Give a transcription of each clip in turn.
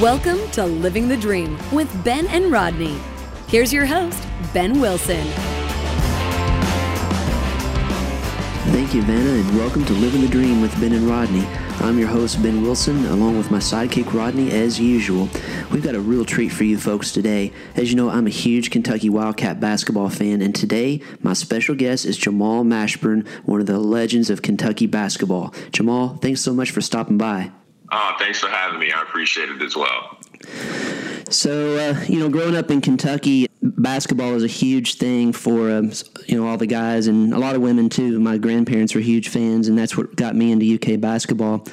Welcome to Living the Dream with Ben and Rodney. Here's your host, Ben Wilson. Thank you, Vanna, and welcome to Living the Dream with Ben and Rodney. I'm your host, Ben Wilson, along with my sidekick, Rodney, as usual. We've got a real treat for you folks today. As you know, I'm a huge Kentucky Wildcat basketball fan, and today my special guest is Jamal Mashburn, one of the legends of Kentucky basketball. Jamal, thanks so much for stopping by. Oh, thanks for having me. I appreciate it as well. So, uh, you know, growing up in Kentucky, basketball is a huge thing for um, you know all the guys and a lot of women too. My grandparents were huge fans, and that's what got me into UK basketball.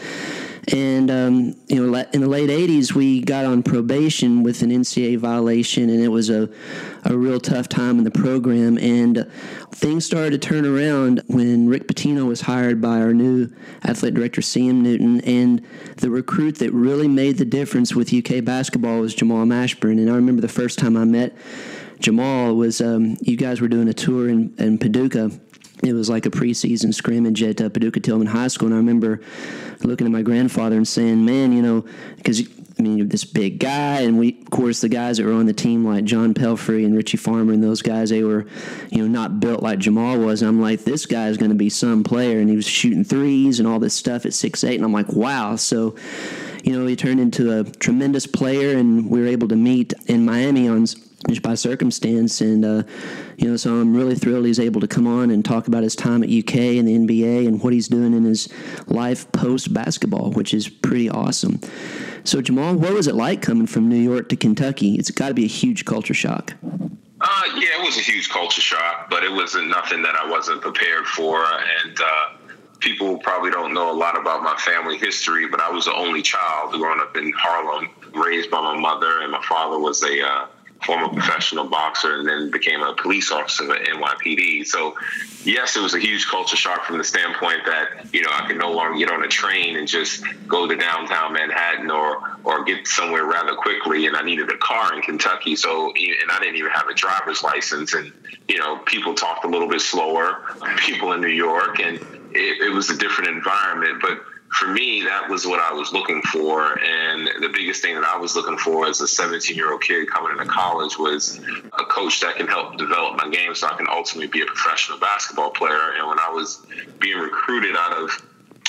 And um, you know, in the late '80s, we got on probation with an NCAA violation, and it was a a real tough time in the program. And things started to turn around when Rick Pitino was hired by our new athletic director, C.M. Newton. And the recruit that really made the difference with UK basketball was Jamal Mashburn. And I remember the first time I met Jamal was um, you guys were doing a tour in, in Paducah it was like a preseason scrimmage at uh, Paducah Tilghman High School, and I remember looking at my grandfather and saying, "Man, you know, because I mean, this big guy, and we, of course, the guys that were on the team like John Pelfrey and Richie Farmer and those guys, they were, you know, not built like Jamal was. And I'm like, this guy is going to be some player, and he was shooting threes and all this stuff at six eight, and I'm like, wow. So, you know, he turned into a tremendous player, and we were able to meet in Miami on just by circumstance. And, uh, you know, so I'm really thrilled he's able to come on and talk about his time at UK and the NBA and what he's doing in his life post basketball, which is pretty awesome. So, Jamal, what was it like coming from New York to Kentucky? It's got to be a huge culture shock. Uh, yeah, it was a huge culture shock, but it wasn't nothing that I wasn't prepared for. And uh, people probably don't know a lot about my family history, but I was the only child growing up in Harlem, raised by my mother, and my father was a uh, former professional boxer and then became a police officer at NYPD. So, yes, it was a huge culture shock from the standpoint that you know I could no longer get on a train and just go to downtown Manhattan or or get somewhere rather quickly. And I needed a car in Kentucky, so and I didn't even have a driver's license. And you know, people talked a little bit slower. People in New York, and it, it was a different environment, but for me, that was what I was looking for. And the biggest thing that I was looking for as a 17 year old kid coming into college was a coach that can help develop my game so I can ultimately be a professional basketball player. And when I was being recruited out of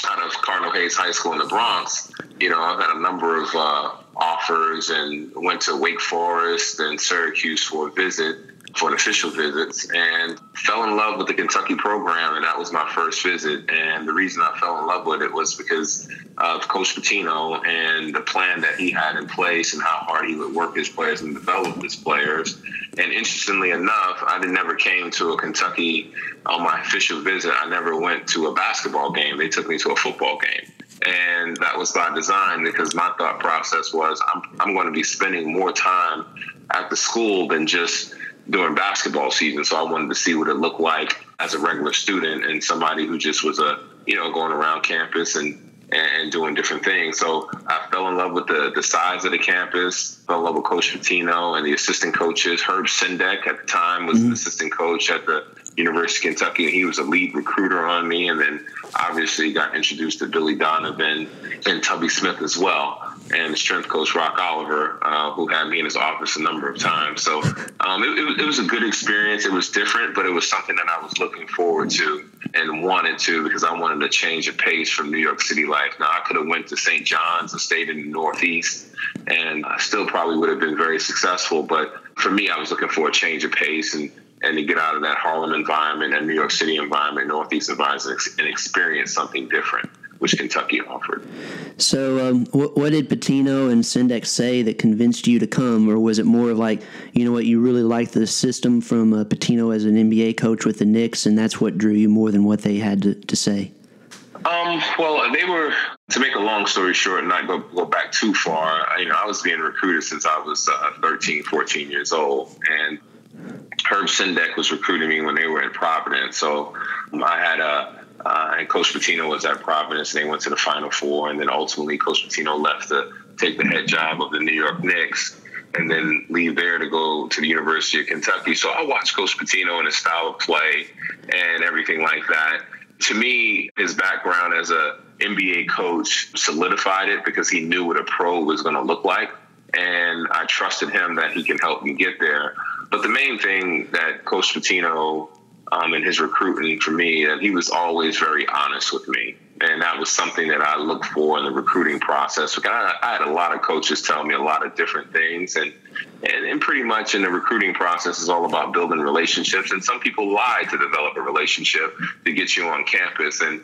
out of Cardinal Hayes High School in the Bronx, you know, I've had a number of uh, offers and went to Wake Forest and Syracuse for a visit for an official visits and fell in love with the Kentucky program. And that was my first visit. And the reason I fell in love with it was because of Coach Pitino and the plan that he had in place and how hard he would work his players and develop his players. And interestingly enough, I never came to a Kentucky on my official visit. I never went to a basketball game. They took me to a football game. And that was by design because my thought process was I'm, I'm going to be spending more time at the school than just during basketball season. So I wanted to see what it looked like as a regular student and somebody who just was a, you know, going around campus and, and doing different things. So I fell in love with the, the size of the campus, fell in love with Coach Pitino and the assistant coaches. Herb Sendek at the time was mm-hmm. the assistant coach at the University of Kentucky, and he was a lead recruiter on me. And then obviously got introduced to Billy Donovan and Tubby Smith as well and strength coach Rock Oliver, uh, who had me in his office a number of times. So um, it, it, was a good experience. It was different, but it was something that I was looking forward to and wanted to because I wanted to change a pace from New York City life. Now I could have went to St. John's and stayed in the Northeast, and I still probably would have been very successful. But for me, I was looking for a change of pace and and to get out of that Harlem environment and New York City environment, Northeast environment, and experience something different which Kentucky offered. So, um, what, what, did Pitino and Sendek say that convinced you to come, or was it more of like, you know what, you really liked the system from uh, Pitino as an NBA coach with the Knicks, and that's what drew you more than what they had to, to say? Um, well, they were to make a long story short and not go, go back too far. You know, I was being recruited since I was uh, 13, 14 years old, and Herb Sendek was recruiting me when they were in Providence. So I had a uh, and Coach Pitino was at Providence, and they went to the Final Four. And then ultimately, Coach Pitino left to take the head job of the New York Knicks and then leave there to go to the University of Kentucky. So I watched Coach Pitino and his style of play and everything like that. To me, his background as a NBA coach solidified it because he knew what a pro was going to look like. and I trusted him that he can help me get there. But the main thing that Coach Pitino um, in his recruiting for me, that he was always very honest with me. And that was something that I looked for in the recruiting process. I, I had a lot of coaches tell me a lot of different things, and, and and pretty much in the recruiting process is all about building relationships. And some people lie to develop a relationship to get you on campus. And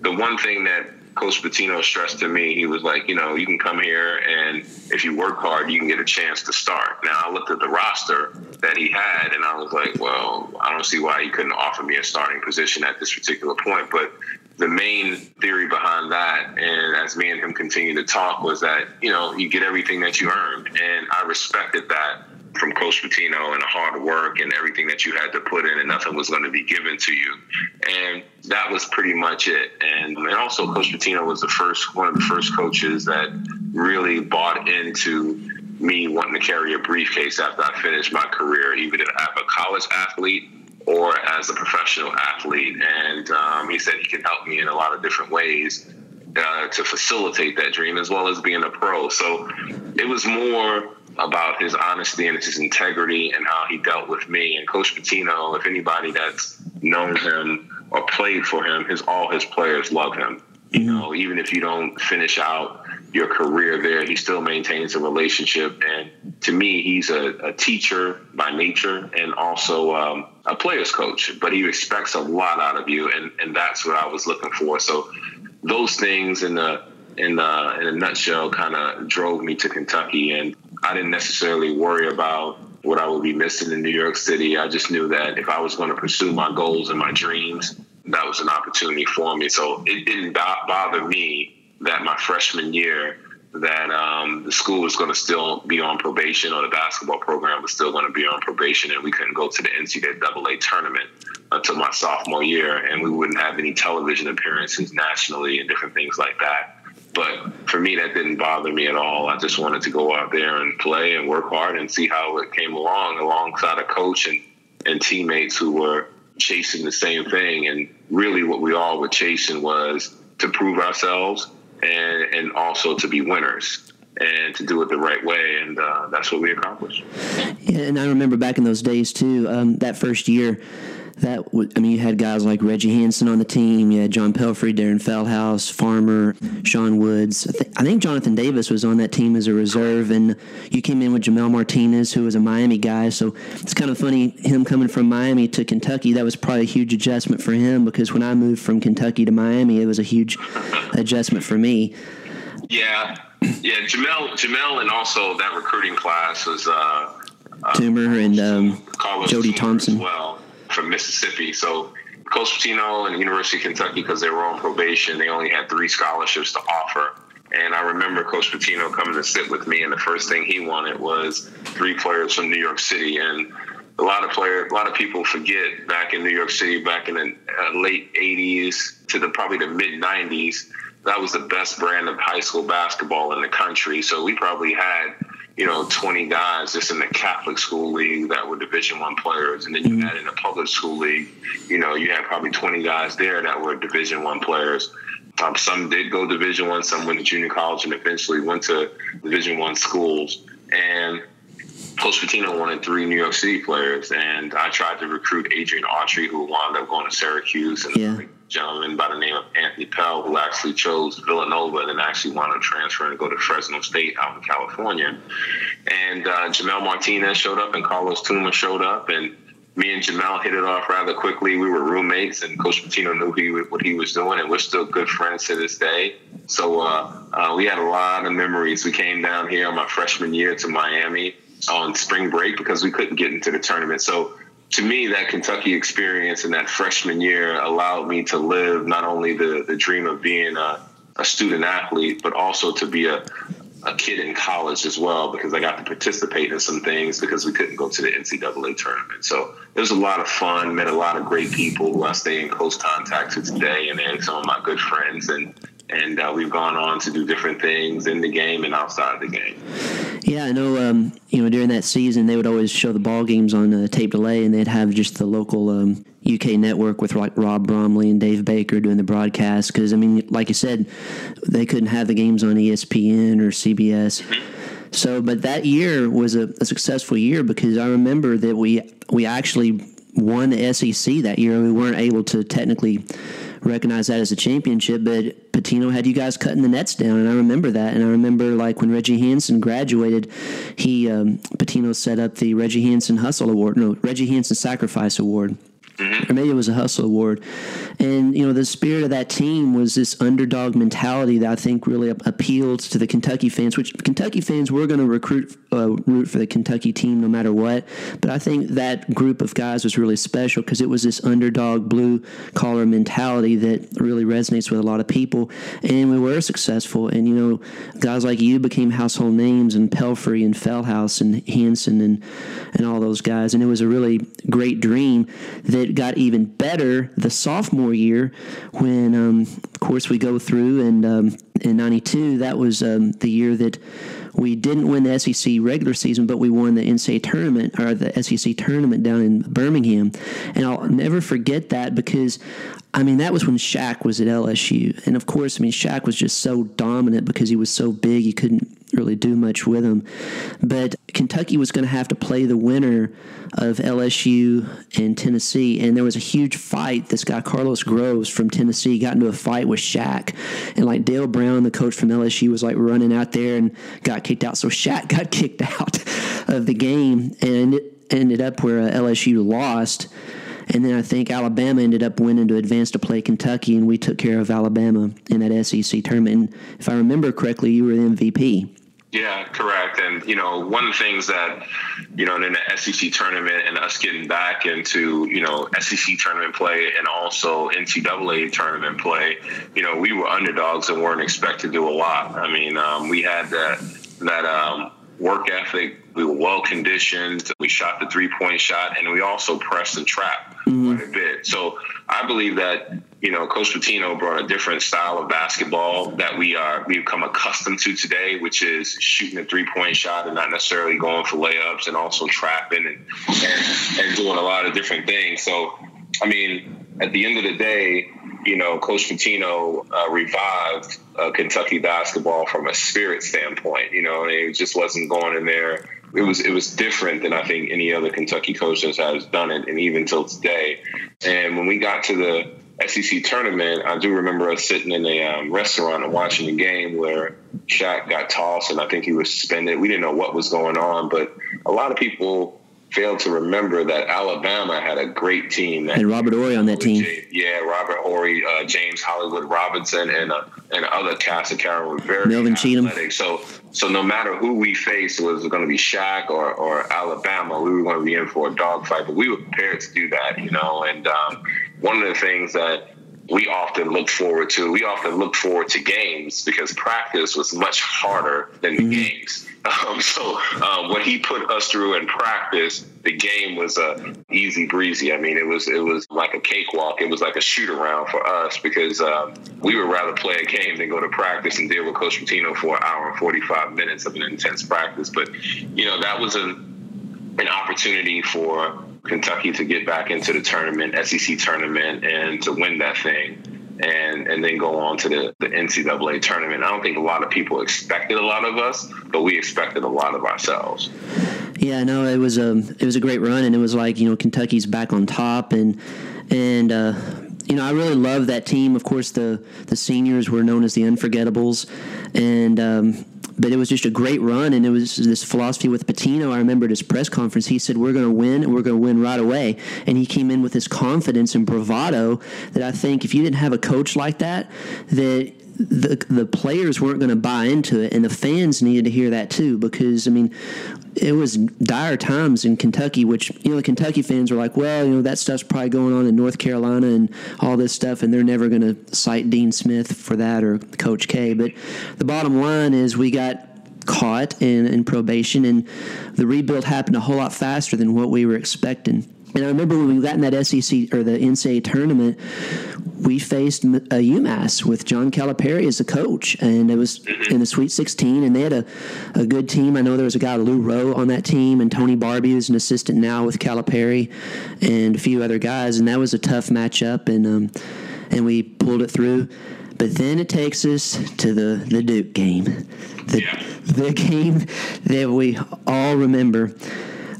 the one thing that Coach Pitino stressed to me, he was like, you know, you can come here and if you work hard, you can get a chance to start. Now, I looked at the roster that he had and I was like, well, I don't see why he couldn't offer me a starting position at this particular point. But the main theory behind that, and as me and him continued to talk, was that, you know, you get everything that you earned. And I respected that from Coach Pitino and the hard work and everything that you had to put in, and nothing was going to be given to you. And that was pretty much it. And, and also, Coach Pitino was the first one of the first coaches that really bought into me wanting to carry a briefcase after I finished my career, even as a college athlete or as a professional athlete. And um, he said he can help me in a lot of different ways. Uh, to facilitate that dream as well as being a pro. So it was more about his honesty and his integrity and how he dealt with me. And Coach Pitino, if anybody that's known him or played for him, his all his players love him. You mm-hmm. know, even if you don't finish out your career there, he still maintains a relationship. And to me, he's a, a teacher by nature and also um, a player's coach. But he expects a lot out of you, and and that's what I was looking for. So those things in the in, the in a nutshell kind of drove me to Kentucky. And I didn't necessarily worry about what I would be missing in New York City. I just knew that if I was going to pursue my goals and my dreams, that was an opportunity for me. So it didn't bother me that my freshman year that um, the school was going to still be on probation or the basketball program was still going to be on probation and we couldn't go to the NCAA tournament until my sophomore year and we wouldn't have any television appearances nationally and different things like that. But for me, that didn't bother me at all. I just wanted to go out there and play and work hard and see how it came along alongside a coach and, and teammates who were chasing the same thing. And really, what we all were chasing was to prove ourselves and, and also to be winners and to do it the right way. And uh, that's what we accomplished. Yeah, and I remember back in those days, too, um, that first year that I mean, you had guys like Reggie Hanson on the team. You had John Pelfrey, Deron Feldhaus, Farmer, Sean Woods. I, th- I, think Jonathan Davis was on that team as a reserve, and you came in with Gimel Martinez, who was a Miami guy. So it's kind of funny him coming from Miami to Kentucky. That was probably a huge adjustment for him because when I moved from Kentucky to Miami, it was a huge adjustment for me. Yeah, yeah, Gimel, Gimel, and also that recruiting class was uh, uh Toomer and um, Jody Thompson. well from Mississippi. So Coach Pitino and University of Kentucky, because they were on probation, they only had three scholarships to offer. And I remember Coach Pitino coming to sit with me, and the first thing he wanted was three players from New York City. And a lot of players, a lot of people forget back in New York City, back in the uh, late '80s to the probably the mid '90s, that was the best brand of high school basketball in the country. So we probably had you know, 20 guys just in the Catholic school league that were Division One players, and then you mm-hmm. had in the public school league, you know, you had probably 20 guys there that were Division One players. Um, some did go Division One, some went to junior college, and eventually went to Division One schools. And Coach Pitino wanted three New York City players, and I tried to recruit Adrian Autry, who wound up going to Syracuse, and yeah gentleman by the name of Anthony Pell, who actually chose Villanova and then actually wanted to transfer and go to Fresno State out in California. And uh, Gimel Martinez showed up and Carlos Toomer showed up. And me and Gimel hit it off rather quickly. We were roommates, and Coach Pitino knew he, what he was doing, and we're still good friends to this day. So uh, uh, we had a lot of memories. We came down here on my freshman year to Miami on spring break because we couldn't get into the tournament. So to me, that Kentucky experience and that freshman year allowed me to live not only the, the dream of being a, a student athlete, but also to be a, a kid in college as well because I got to participate in some things because we couldn't go to the NCAA tournament. So it was a lot of fun, met a lot of great people who I stay in close contact with today, and then some of my good friends. And and uh, we've gone on to do different things in the game and outside of the game. Yeah, I know. Um, you know, during that season, they would always show the ball games on uh, tape delay, and they'd have just the local um, UK network with like Rob Bromley and Dave Baker doing the broadcast. Because I mean, like you said, they couldn't have the games on ESPN or CBS. Mm-hmm So, but that year was a, a successful year because I remember that we we actually won the SEC that year. We weren't able to technically recognize that as a championship, but Pitino had you guys cutting the nets down, and I remember that. And I remember like when Reggie Hanson graduated, he um, Pitino set up the Reggie Hanson Hustle Award, no Reggie Hanson Sacrifice Award Mm-hmm. Or maybe it was a hustle award. And, you know, the spirit of that team was this underdog mentality that I think really appealed to the Kentucky fans, which Kentucky fans were going to recruit, uh, root for the Kentucky team no matter what. But I think that group of guys was really special because it was this underdog blue collar mentality that really resonates with a lot of people. And we were successful. And, you know, guys like you became household names and Pelfrey and Feldhaus and Hanson and, and all those guys. And it was a really great dream that it got even better the sophomore year when, um, of course, we go through and um, in '92 that was um, the year that we didn't win the SEC regular season, but we won the NCAA tournament or the SEC tournament down in Birmingham, and I'll never forget that because I mean, that was when Shaq was at LSU. And of course, I mean, Shaq was just so dominant because he was so big, you couldn't really do much with him. But Kentucky was going to have to play the winner of LSU and Tennessee. And there was a huge fight. This guy, Carlos Groves from Tennessee, got into a fight with Shaq. And like Dale Brown, the coach from LSU, was like running out there and got kicked out. So Shaq got kicked out of the game. And it ended up where LSU lost. And then I think Alabama ended up winning to advance to play Kentucky, and we took care of Alabama in that SEC tournament. And if I remember correctly, you were the MVP. Yeah, correct. And you know, one of the things that you know in the SEC tournament and us getting back into you know SEC tournament play and also NCAA tournament play, you know, we were underdogs and weren't expected to do a lot. I mean, um, we had that that um, work ethic. We were well conditioned. We shot the three point shot, and we also pressed and trapped mm-hmm. quite a bit. So I believe that you know Coach Pitino brought a different style of basketball that we are we've become accustomed to today, which is shooting a three point shot and not necessarily going for layups, and also trapping and, and, and doing a lot of different things. So I mean, at the end of the day, you know, Coach Pitino uh, revived uh, Kentucky basketball from a spirit standpoint. You know, it just wasn't going in there. It was it was different than I think any other Kentucky coach has done it, and even till today. And when we got to the SEC tournament, I do remember us sitting in a um, restaurant and watching a game where Shaq got tossed, and I think he was suspended. We didn't know what was going on, but a lot of people failed to remember that Alabama had a great team. and Robert Horry on that team. yeah, Robert Horry, uh, James Hollywood Robinson, and uh, and other cast of characters were very Melvin athletic. Cheatham. So so no matter who we faced, was going to be Shaq or, or Alabama, we were going to be in for a dogfight. But we were prepared to do that, you know. And um, one of the things that we often look forward to. We often look forward to games because practice was much harder than the mm-hmm. games. Um, so um, when he put us through in practice, the game was a uh, easy breezy. I mean, it was it was like a cakewalk. It was like a shoot around for us because um, we would rather play a game than go to practice and deal with Coach Pitino for an hour and forty five minutes of an intense practice. But you know that was an an opportunity for Kentucky to get back into the tournament, SEC tournament, and to win that thing. And, and then go on to the, the NCAA tournament. I don't think a lot of people expected a lot of us, but we expected a lot of ourselves. Yeah, no, it was a it was a great run, and it was like you know Kentucky's back on top, and and uh, you know I really love that team. Of course, the the seniors were known as the Unforgettables, and um, but it was just a great run, and it was this philosophy with Pitino. I remember at his press conference, he said, "We're going to win, and we're going to win right away." And he came in with this confidence and bravado that I think if you didn't have a coach like that, that the the players weren't going to buy into it, and the fans needed to hear that too. Because I mean, it was dire times in Kentucky, which you know the Kentucky fans were like, well, you know that stuff's probably going on in North Carolina and all this stuff, and they're never going to cite Dean Smith for that or Coach K. But the bottom line is we got caught in, in probation, and the rebuild happened a whole lot faster than what we were expecting. And I remember when we got in that SEC or the NCAA tournament, we faced a uh, UMass with John Calipari as the coach, and it was in the Sweet 16, and they had a, a good team. I know there was a guy Lou Roe on that team, and Tony Barbee who's an assistant now with Calipari, and a few other guys, and that was a tough matchup. And um, and we pulled it through. But then it takes us to the, the Duke game, the, Yeah. the game that we all remember.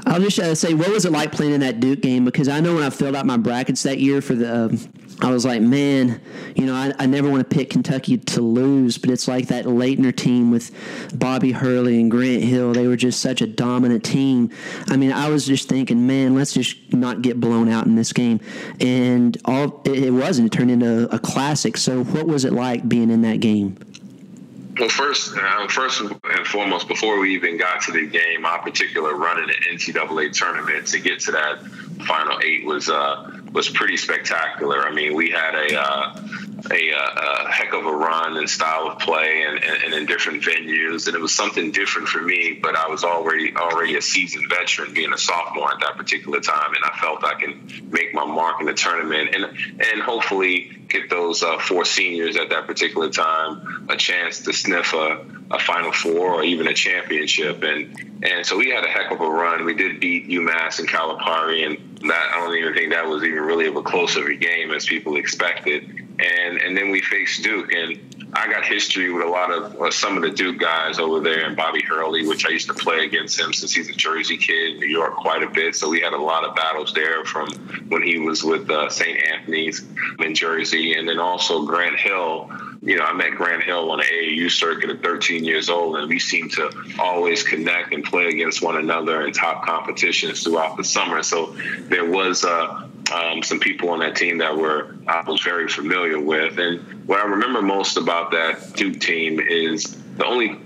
I'll just uh, say, what was it like playing in that Duke game? Because I know when I filled out my brackets that year for the, um, I was like, man, you know, I, I never want to pick Kentucky to lose, but it's like that Laettner team with Bobby Hurley and Grant Hill. They were just such a dominant team. I mean, I was just thinking, man, let's just not get blown out in this game, and all it, it wasn't. It turned into a classic. So, what was it like being in that game? Well, first, um, first and foremost, before we even got to the game, our particular run in the NCAA tournament to get to that final eight was uh, was pretty spectacular. I mean, we had a uh, a, a, heck of a run and style of play, and, and, and, in different venues, and it was something different for me. But I was already already a seasoned veteran, being a sophomore at that particular time, and I felt I can make my mark in the tournament, and and hopefully get those uh, four seniors at that particular time a chance to sniff a, a Final Four or even a championship. And and so we had a heck of a run. We did beat UMass and Calipari, and that I don't even think that was even really of a close of a game as people expected. And and then we faced Duke, and I got history with a lot of uh, some of the Duke guys over there, and Bobby Hurley, which I used to play against him since he's a Jersey kid New York quite a bit. So we had a lot of battles there from when he was with uh, St. Anthony's in Jersey, and then also Grant Hill. You know, I met Grant Hill on the AAU circuit at 13 years old, and we seemed to always connect and play against one another in top competitions throughout the summer. So there was uh, um, some people on that team that were I was very familiar with. And what I remember most about that Duke team is the only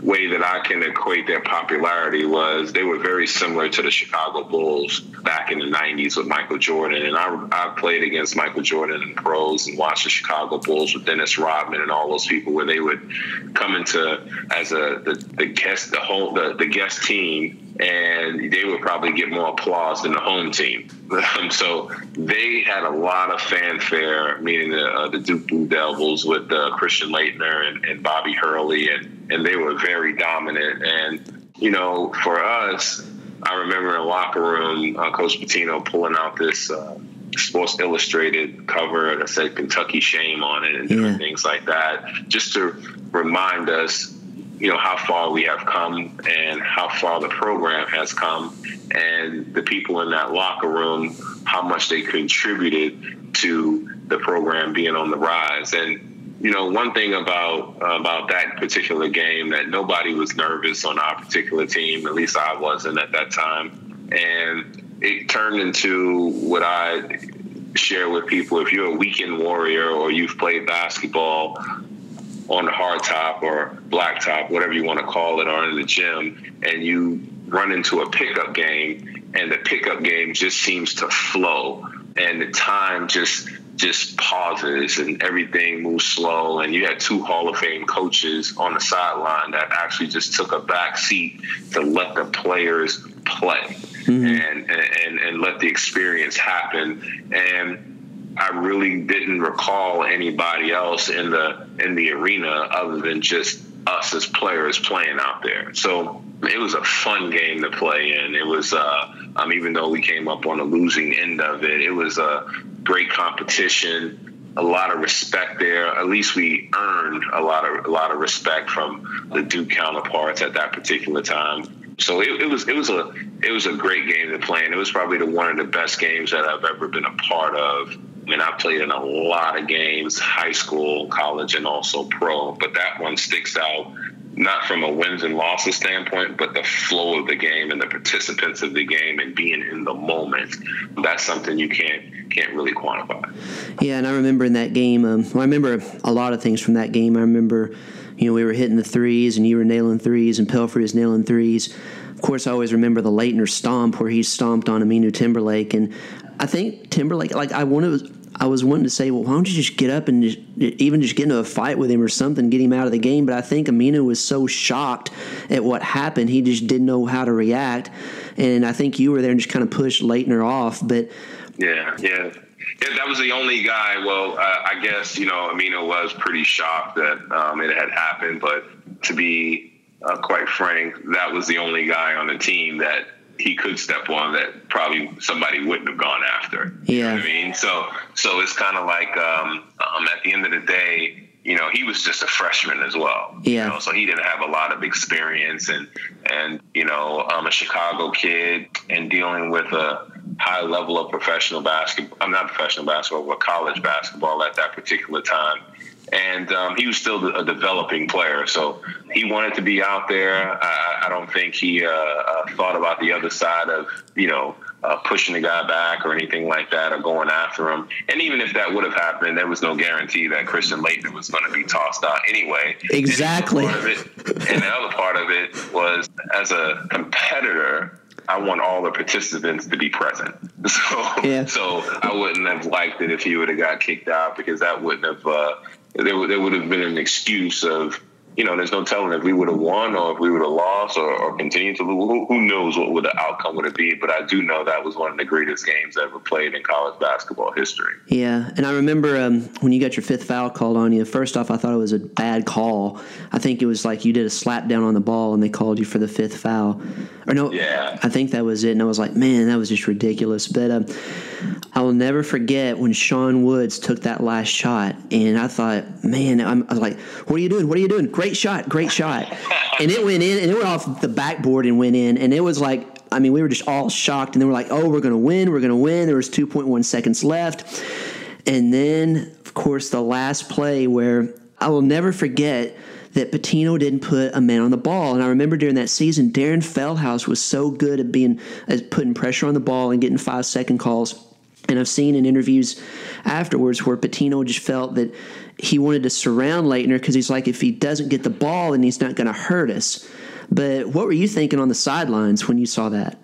way that I can equate their popularity was they were very similar to the Chicago Bulls back in the 90s with Michael Jordan. And I, I played against Michael Jordan and pros and watched the Chicago Bulls with Dennis Rodman and all those people where they would come into as a the, the guest the whole the, the guest team and they would probably get more applause than the home team. Um, so they had a lot of fanfare, meaning the, uh, the Duke Blue Devils with uh, Christian Laettner and, and Bobby Hurley, and, and they were very dominant. And, you know, for us, I remember in locker room, uh, Coach Pitino pulling out this uh, Sports Illustrated cover that said Kentucky Shame on it and yeah. things like that, just to remind us you know how far we have come and how far the program has come and the people in that locker room how much they contributed to the program being on the rise and you know one thing about about that particular game that nobody was nervous on our particular team at least I wasn't at that time. And it turned into what I share with people if you're a weekend warrior or you've played basketball on the hard top or blacktop, whatever you want to call it, or in the gym, and you run into a pickup game, and the pickup game just seems to flow, and the time just just pauses and everything moves slow. And you had two Hall of Fame coaches on the sideline that actually just took a back seat to let the players play mm-hmm. and, and and let the experience happen. And I really didn't recall anybody else in the in the arena other than just us as players playing out there. So it was a fun game to play in. It was, uh, um, even though we came up on the losing end of it, it was a great competition, a lot of respect there. At least we earned a lot of a lot of respect from the Duke counterparts at that particular time. So it, it was it was a it was a great game to play, and it was probably the one of the best games that I've ever been a part of I mean, I played in a lot of games, high school, college, and also pro, but that one sticks out not from a wins and losses standpoint, but the flow of the game and the participants of the game and being in the moment. That's something you can't can't really quantify. Yeah, and I remember in that game, um, well, I remember a lot of things from that game. I remember, you know, we were hitting the threes and you were nailing threes and Pelfrey was nailing threes. Of course, I always remember the Laettner stomp where he stomped on Aminu Timberlake, and I think Timberlake, like I wanted, I was wanting to say, well, why don't you just get up and just, even just get into a fight with him or something, get him out of the game. But I think Aminu was so shocked at what happened, he just didn't know how to react. And I think you were there and just kind of pushed Laettner off. But yeah, yeah. Yeah, that was the only guy. Well, uh, I guess you know Aminu was pretty shocked that um, it had happened, but to be uh, quite frank, that was the only guy on the team that he could step on that probably somebody wouldn't have gone after. Yeah. You know I mean? So so it's kind of like um, um, at the end of the day, you know, he was just a freshman as well. Yeah. You know, so he didn't have a lot of experience and and you know, I'm a Chicago kid and dealing with a high level of professional basketball. I'm not professional basketball, but college basketball at that particular time. And um, he was still a developing player, so he wanted to be out there. I, I don't think he uh, uh, thought about the other side of you know uh, pushing the guy back or anything like that or going after him. And even if that would have happened, there was no guarantee that Christian Laettner was going to be tossed out anyway. Exactly. And, and the other part of it was as a competitor, I want all the participants to be present. So, yeah. so I wouldn't have liked it if he would have got kicked out because that wouldn't have. Uh, there, would, there would have been an excuse of you know, there's no telling if we would have won or if we would have lost or, or continued to lose. Who, who, knows what would the outcome would have been? But I do know that was one of the greatest games ever played in college basketball history. Yeah, and I remember um, when you got your fifth foul called on you. First off, I thought it was a bad call. I think it was like you did a slap down on the ball and they called you for the fifth foul. Or no, yeah, I think that was it. And I was like, man, that was just ridiculous. But um, I will never forget when Sean Woods took that last shot, and I thought, man, I'm, I was like, what are you doing? What are you doing? Great shot, great shot. and it went in, and it went off the backboard and went in, and it was like, I mean, we were just all shocked, and they were like, oh, we're going to win, we're going to win. There was 2.1 seconds left. And then, of course, the last play where I will never forget that Pitino didn't put a man on the ball. And I remember during that season, Deron Feldhaus was so good at being at putting pressure on the ball and getting five second calls. And I've seen in interviews afterwards where Pitino just felt that he wanted to surround Laettner because he's like, if he doesn't get the ball, then he's not going to hurt us. But what were you thinking on the sidelines when you saw that?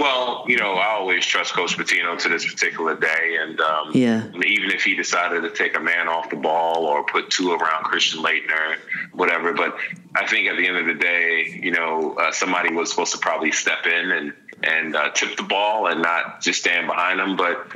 Well, you know, I always trust Coach Pitino to this particular day, and um, yeah, even if he decided to take a man off the ball or put two around Christian Laettner, whatever. But I think at the end of the day, you know, uh, somebody was supposed to probably step in and and uh, tip the ball and not just stand behind him. But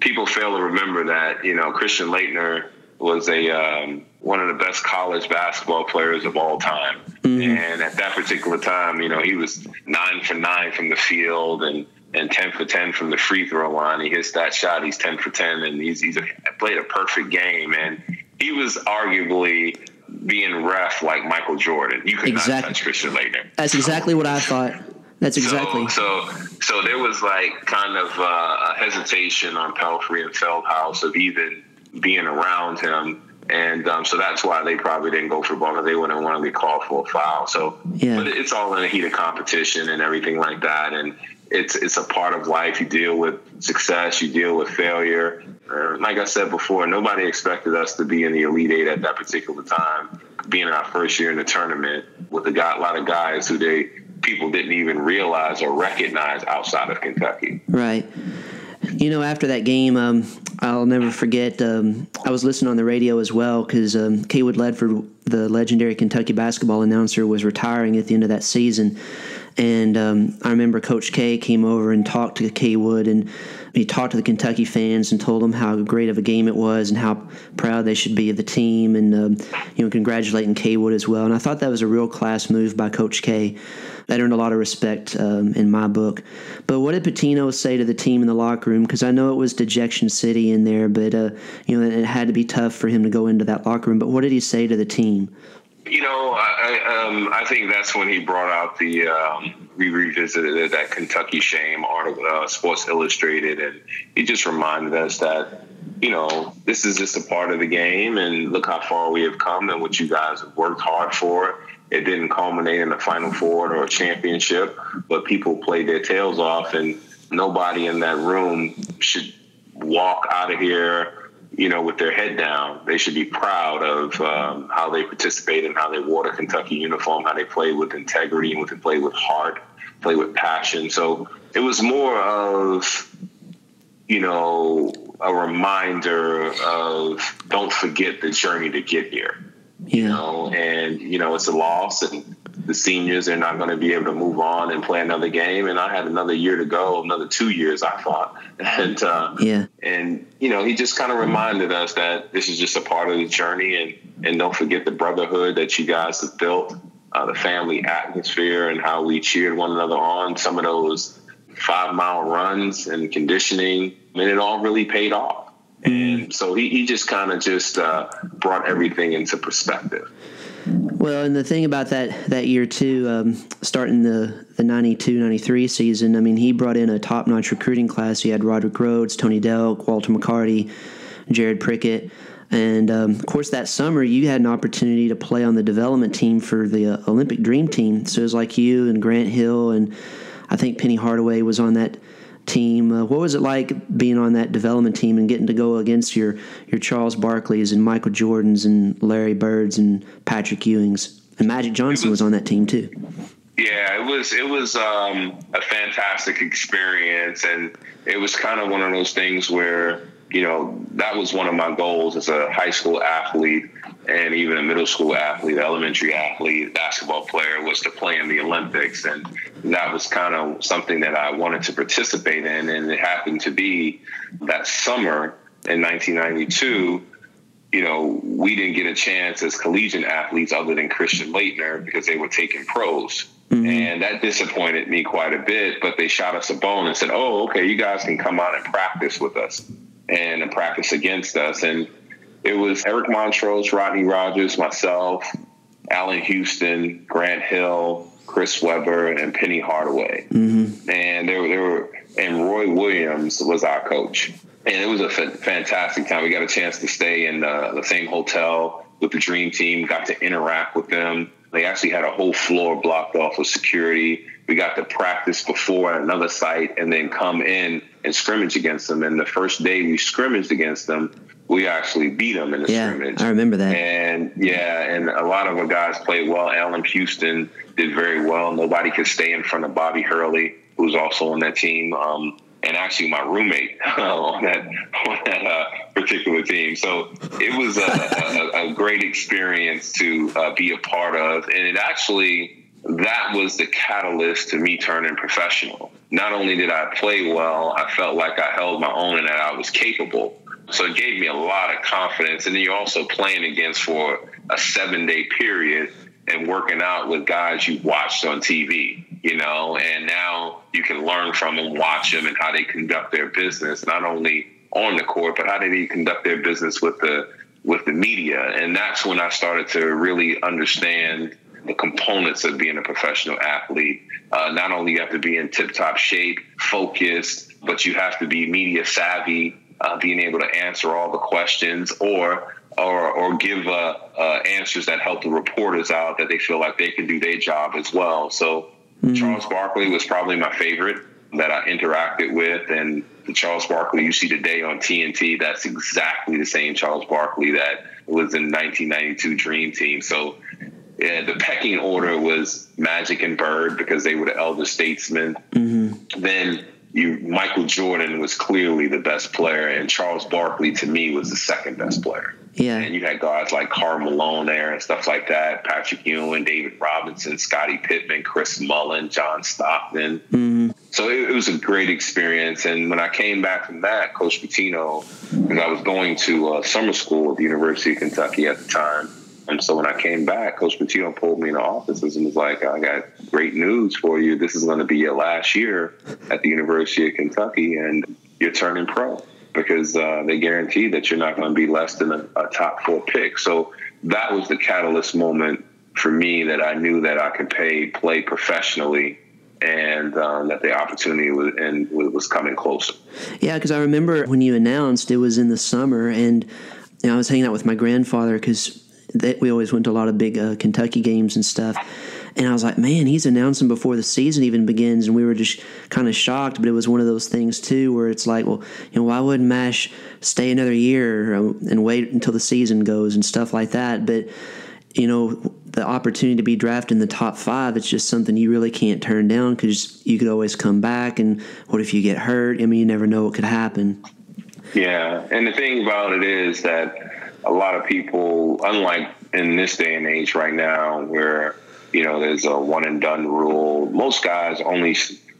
people fail to remember that you know Christian Laettner was a um, one of the best college basketball players of all time. Mm-hmm. And at that particular time, you know, he was nine for nine from the field and and ten for ten from the free throw line. He hits that shot, he's ten for ten, and he's he's a, played a perfect game. And he was arguably being ref like Michael Jordan. You could exactly. not touch Christian Laettner. That's exactly what I thought. That's exactly. So, so, so there was like kind of uh, a hesitation on Pelfrey and Feldhaus of even being around him. And um, so that's why they probably didn't go for ball. They wouldn't want to be called for a foul. So, yeah. but it's all in the heat of competition and everything like that. And it's it's a part of life. You deal with success, you deal with failure. Uh, like I said before, nobody expected us to be in the Elite Eight at that particular time. Being in our first year in the tournament with a, guy, a lot of guys who they people didn't even realize or recognize outside of Kentucky. Right. You know, after that game, um, I'll never forget. Um, I was listening on the radio as well because um, Cawood Ledford, the legendary Kentucky basketball announcer, was retiring at the end of that season. And um, I remember Coach K came over and talked to Cawood, and he talked to the Kentucky fans and told them how great of a game it was and how proud they should be of the team, and um, you know, congratulating Cawood as well. And I thought that was a real class move by Coach K that earned a lot of respect um, in my book. But what did Pitino say to the team in the locker room? Because I know it was dejection city in there, but uh, you know it had to be tough for him to go into that locker room. But what did he say to the team? You know, I, um, I think that's when he brought out the um, we revisited that Kentucky shame article, uh, Sports Illustrated, and he just reminded us that you know this is just a part of the game, and look how far we have come, and what you guys have worked hard for it didn't culminate in a Final Four or a championship, but people played their tails off, and nobody in that room should walk out of here, you know, with their head down. They should be proud of um, how they participated and how they wore the Kentucky uniform, how they played with integrity and they played with heart, played with passion. So it was more of, you know, a reminder of don't forget the journey to get here you yeah. know, and you know it's a loss, and the seniors are not going to be able to move on and play another game. And I had another year to go, another two years, I thought, and uh, yeah, and you know he just kind of reminded us that this is just a part of the journey, and and don't forget the brotherhood that you guys have built. uh, the family atmosphere, and how we cheered one another on. Some of those five mile runs and conditioning, and it all really paid off. And so he, he just kind of just uh, brought everything into perspective. Well, and the thing about that that year too, um, starting the the 92-93 season, I mean, he brought in a top notch recruiting class. He had Rodrick Rhodes, Tony Delk, Walter McCarty, Jared Prickett. And um, of course, that summer you had an opportunity to play on the development team for the uh, Olympic Dream Team. So it was like you and Grant Hill, and I think Penny Hardaway was on that team. Uh, what was it like being on that development team and getting to go against your your Charles Barkleys and Michael Jordans and Larry Birds and Patrick Ewings and Magic Johnson was, was, on that team too. Yeah, it was it was um, a fantastic experience, and it was kind of one of those things where you know, that was one of my goals as a high school athlete and even a middle school athlete, elementary athlete, basketball player was to play in the Olympics. And that was kind of something that I wanted to participate in. And it happened to be that summer in 1992 you know, we didn't get a chance as collegiate athletes other than Christian Laettner because they were taking pros. Mm-hmm. And that disappointed me quite a bit, but they shot us a bone and said, Oh, okay, you guys can come out and practice with us and practice against us. And it was Eric Montross, Rodney Rogers, myself, Allan Houston, Grant Hill, Chris Webber, and Penny Hardaway. Mm-hmm. And there, there were, and Roy Williams was our coach. And it was a f- fantastic time. We got a chance to stay in the, the same hotel with the Dream Team, got to interact with them. They actually had a whole floor blocked off with security. We got to practice before at another site and then come in and scrimmage against them. And the first day we scrimmaged against them, we actually beat them in the yeah, scrimmage. I remember that. And yeah, and a lot of our guys played well. Allan Houston did very well. Nobody could stay in front of Bobby Hurley, who's also on that team. Um, and actually my roommate on that on that uh, particular team. So it was a, a, a great experience to uh, be a part of, and it actually that was the catalyst to me turning professional. Not only did I play well, I felt like I held my own and that I was capable. So it gave me a lot of confidence. And then you're also playing against for a seven day period and working out with guys you watched on TV, you know, and now you can learn from them, watch them, and how they conduct their business, not only on the court, but how do they conduct their business with the with the media. And that's when I started to really understand the components of being a professional athlete. Uh, not only you have to be in tip top shape, focused, but you have to be media savvy, uh, being able to answer all the questions or or, or give uh, uh answers that help the reporters out that they feel like they can do their job as well. So mm-hmm. Charles Barkley was probably my favorite that I interacted with, and the Charles Barkley you see today on TNT, that's exactly the same Charles Barkley that was in 1992 Dream Team. So yeah, the pecking order was Magic and Bird because they were the elder statesmen. Mm-hmm. Then you, Michael Jordan was clearly the best player, and Charles Barkley to me was the second best player. Yeah, and you had guys like Karl Malone there and stuff like that. Patrick Ewing, David Robinson, Scottie Pippen, Chris Mullin, John Stockton. Mm-hmm. So it, it, was a great experience. And when I came back from that, Coach Pitino, because I was going to uh, summer school at the University of Kentucky at the time and so when I came back, Coach Pitino pulled me in the offices and was like, I got great news for you. This is going to be your last year at the University of Kentucky, and you're turning pro because uh, they guarantee that you're not going to be less than a, a, top four pick. So that was the catalyst moment for me that I knew that I could pay, play professionally and um, that the opportunity was, and was coming closer. Yeah, because I remember when you announced it was in the summer, and you know, I was hanging out with my grandfather because that we always went to a lot of big uh, Kentucky games and stuff. And I was like, man, he's announcing before the season even begins. And we were just kind of shocked. But it was one of those things, too, where it's like, well, you know, why wouldn't MASH stay another year uh, and wait until the season goes and stuff like that? But, you know, the opportunity to be drafted in the top five, it's just something you really can't turn down because you could always come back. And what if you get hurt? I mean, you never know what could happen. Yeah. And the thing about it is that a lot of people, unlike in this day and age right now, where you know there's a one and done rule. Most guys only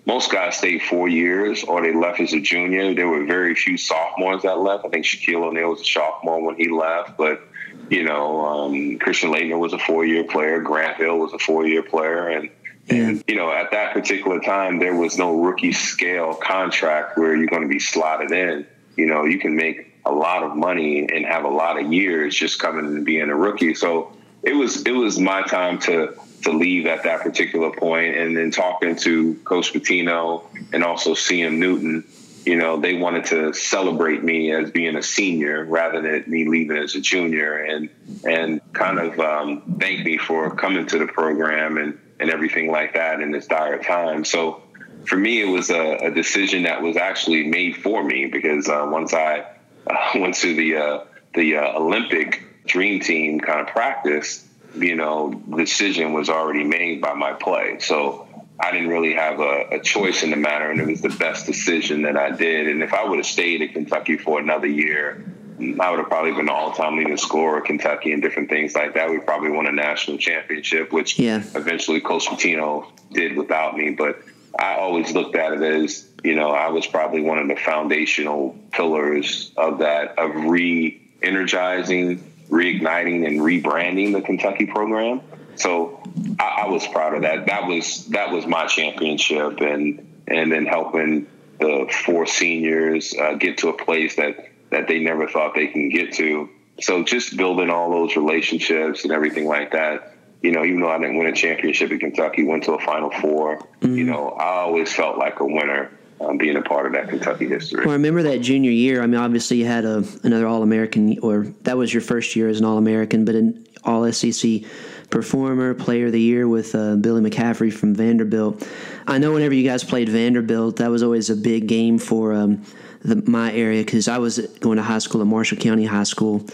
most guys stayed four years, or they left as a junior. There were very few sophomores that left. I think Shaquille O'Neal was a sophomore when he left, but You know, um, Christian Laettner was a four year player. Grant Hill was a four year player, and and you know, at that particular time, there was no rookie scale contract where you're going to be slotted in. You know, you can make a lot of money and have a lot of years just coming and being a rookie. So it was it was my time to to leave at that particular point. and then talking to Coach Pitino and also C.M. Newton you know, they wanted to celebrate me as being a senior rather than me leaving as a junior and and kind of um, thank me for coming to the program and, and everything like that in this dire time. So for me, it was a, a decision that was actually made for me because uh, once I uh, went to the uh, the uh, Olympic Dream Team kind of practice, you know, the decision was already made by my play. So I didn't really have a, a, choice in the matter, and it was the best decision that I did. And if I would have stayed at Kentucky for another year, I would have probably been all-time leading scorer at Kentucky and different things like that. We probably won a national championship, which yeah. eventually Coach Pitino did without me. But I always looked at it as, you know, I was probably one of the foundational pillars of that, of re-energizing, reigniting, and rebranding the Kentucky program. So I, I, was proud of that. That was that was my championship, and and then helping the four seniors uh, get to a place that that they never thought they can get to. So just building all those relationships and everything like that. You know, even though I didn't win a championship in Kentucky, went to a Final 4 mm-hmm. You know, I always felt like a winner. Um, being a part of that Kentucky history. Well, I remember that junior year. I mean, obviously you had a, another All American, or that was your first year as an All American, but an All SEC performer, player of the year with uh, Billy McCaffrey from Vanderbilt. I know whenever you guys played Vanderbilt, that was always a big game for um, the, my area because I was going to high school at Marshall County High School,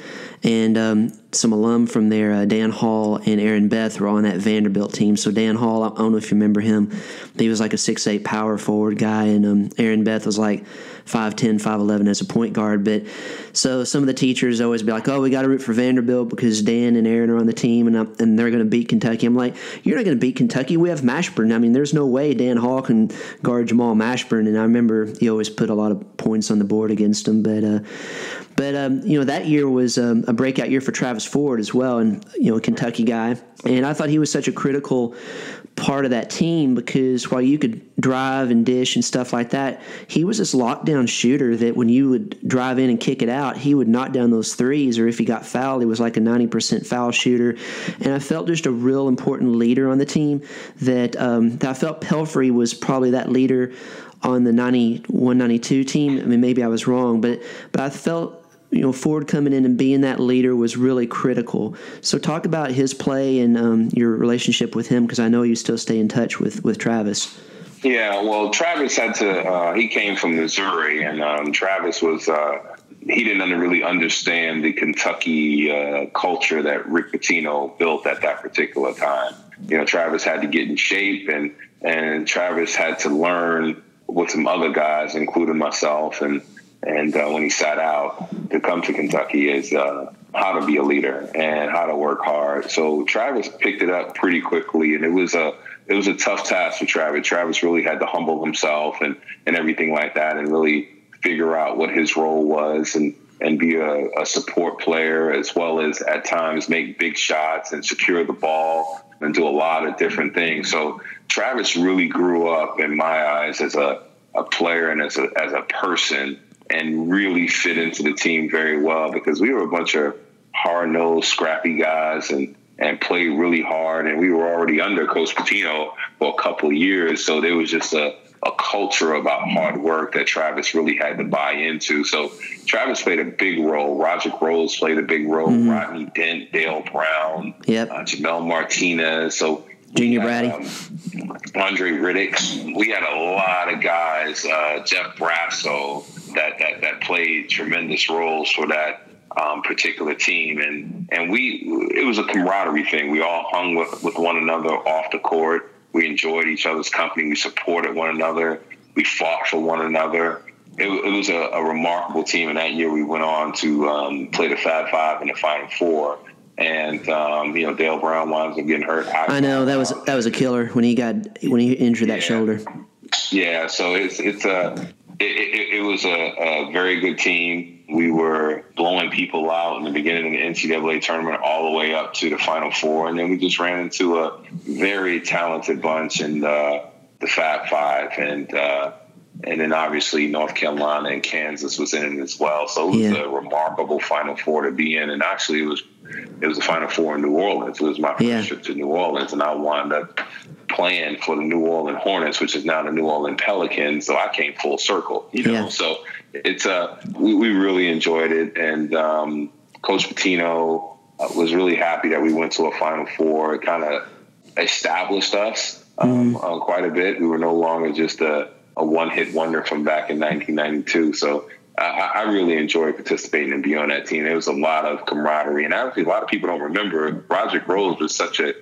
and um, some alum from there, uh, Dan Hall and Aaron Beth, were on that Vanderbilt team. So Dan Hall, I don't know if you remember him, he was like a six eight power forward guy, and um, Aaron Beth was like 5'10", 5'11", as a point guard. But so some of the teachers always be like, "Oh, we got to root for Vanderbilt because Dan and Aaron are on the team, and I'm, and they're going to beat Kentucky." I'm like, "You're not going to beat Kentucky. We have Mashburn. I mean, there's no way Dan Hall can guard Jamal Mashburn." And I remember he always put a lot of points on the board against him, but. Uh, but um, you know that year was um, a breakout year for Travis Ford as well, and you know a Kentucky guy. And I thought he was such a critical part of that team because while you could drive and dish and stuff like that, he was this lockdown shooter that when you would drive in and kick it out, he would knock down those threes, or if he got fouled, he was like a 90% foul shooter. And I felt just a real important leader on the team that, um, that I felt Pelphrey was probably that leader on the 91 92 team. I mean, maybe I was wrong, but, but I felt you know Ford coming in and being that leader was really critical. So talk about his play and um, your relationship with him because I know you still stay in touch with with Travis. Yeah, well, Travis had to. Uh, he came from Missouri, and um, Travis was. Uh, he didn't really understand the Kentucky uh, culture that Rick Pitino built at that particular time. You know, Travis had to get in shape, and and Travis had to learn with some other guys, including myself, and and uh, when he sat out to come to Kentucky is uh, how to be a leader and how to work hard. So Travis picked it up pretty quickly, and it was a it was a tough task for Travis. Travis really had to humble himself and and everything like that, and really figure out what his role was and and be a, a support player as well as at times make big shots and secure the ball and do a lot of different things. So Travis really grew up in my eyes as a, a player and as a as a person and really fit into the team very well because we were a bunch of hard nosed, scrappy guys and and played really hard. And we were already under Coach Pitino for a couple of years, so there was just a a culture about hard work that Travis really had to buy into. So Travis played a big role. Roger Rose played a big role. Mm-hmm. Rodney Dent, Dale Brown, yep. uh, Gimel Martinez. So Junior Braddy, um, Andre Riddick. We had a lot of guys. Uh, Jeff Brassow that that that played tremendous roles for that um, particular team, and and we it was a camaraderie thing. We all hung with with one another off the court. We enjoyed each other's company. We supported one another. We fought for one another. It, it was a, a, remarkable team, and that year we went on to um, play the Fab Five in the Final Four. And um, you know, Dale Brown winds up getting hurt. I, I know that was that was a killer when he got when he injured yeah. that shoulder. Yeah, so it's it's a it, it, it was a, a, very good team. We were blowing people out in the beginning of the NCAA tournament all the way up to the Final Four, and then we just ran into a very talented bunch in uh, the Fab Five, and uh, and then obviously North Carolina and Kansas was in it as well. So it was yeah. a remarkable Final Four to be in, and actually it was it was the Final Four in New Orleans. It was my first yeah. trip to New Orleans, and I wound up playing for the New Orleans Hornets, which is now the New Orleans Pelicans. So I came full circle, you know. Yeah. So it's uh we, we really enjoyed it, and um, Coach Pitino uh, was really happy that we went to a Final Four. It kind of established us um, mm. uh, quite a bit. We were no longer just a, a one hit wonder from back in 1992. So I, I, really enjoyed participating and being on that team. There was a lot of camaraderie, and actually, a lot of people don't remember Roger Rose was such a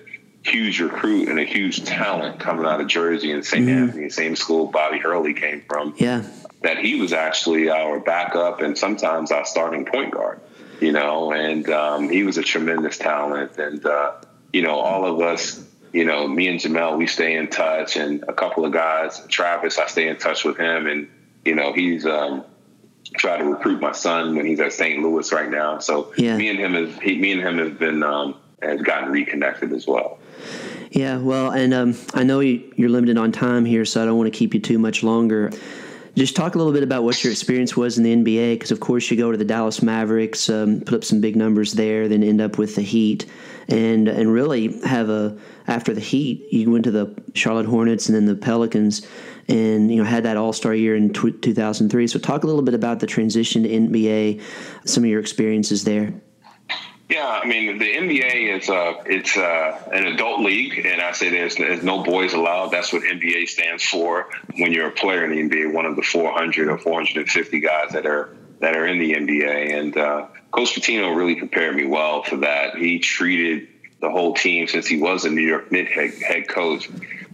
huge recruit and a huge talent coming out of Jersey and saint mm-hmm. Anthony, same school Bobby Hurley came from. Yeah, that he was actually our backup and sometimes our starting point guard. You know, and um, he was a tremendous talent, and uh, you know, all of us you know, me and Gimel, we stay in touch, and a couple of guys, Travis, I stay in touch with him, and you know, he's um, try to recruit my son when he's at St. Louis right now. So yeah. me and him have he, me and him have been um, has gotten reconnected as well. Yeah, well, and um, I know you're limited on time here, so I don't want to keep you too much longer. Just talk a little bit about what your experience was in the NBA, because of course you go to the Dallas Mavericks, um, put up some big numbers there, then end up with the Heat, and and really have a after the Heat, you went to the Charlotte Hornets and then the Pelicans and you know had that All Star year in t- 2003. So talk a little bit about the transition to NBA, some of your experiences there. Yeah, I mean the NBA is uh, it's uh, an adult league, and I say there's, there's, no boys allowed. That's what NBA stands for. When you're a player in the NBA, one of the 400 or 450 guys that are that are in the NBA, and uh, Coach Pitino really prepared me well for that. He treated the whole team since he was a New York Knicks head, head coach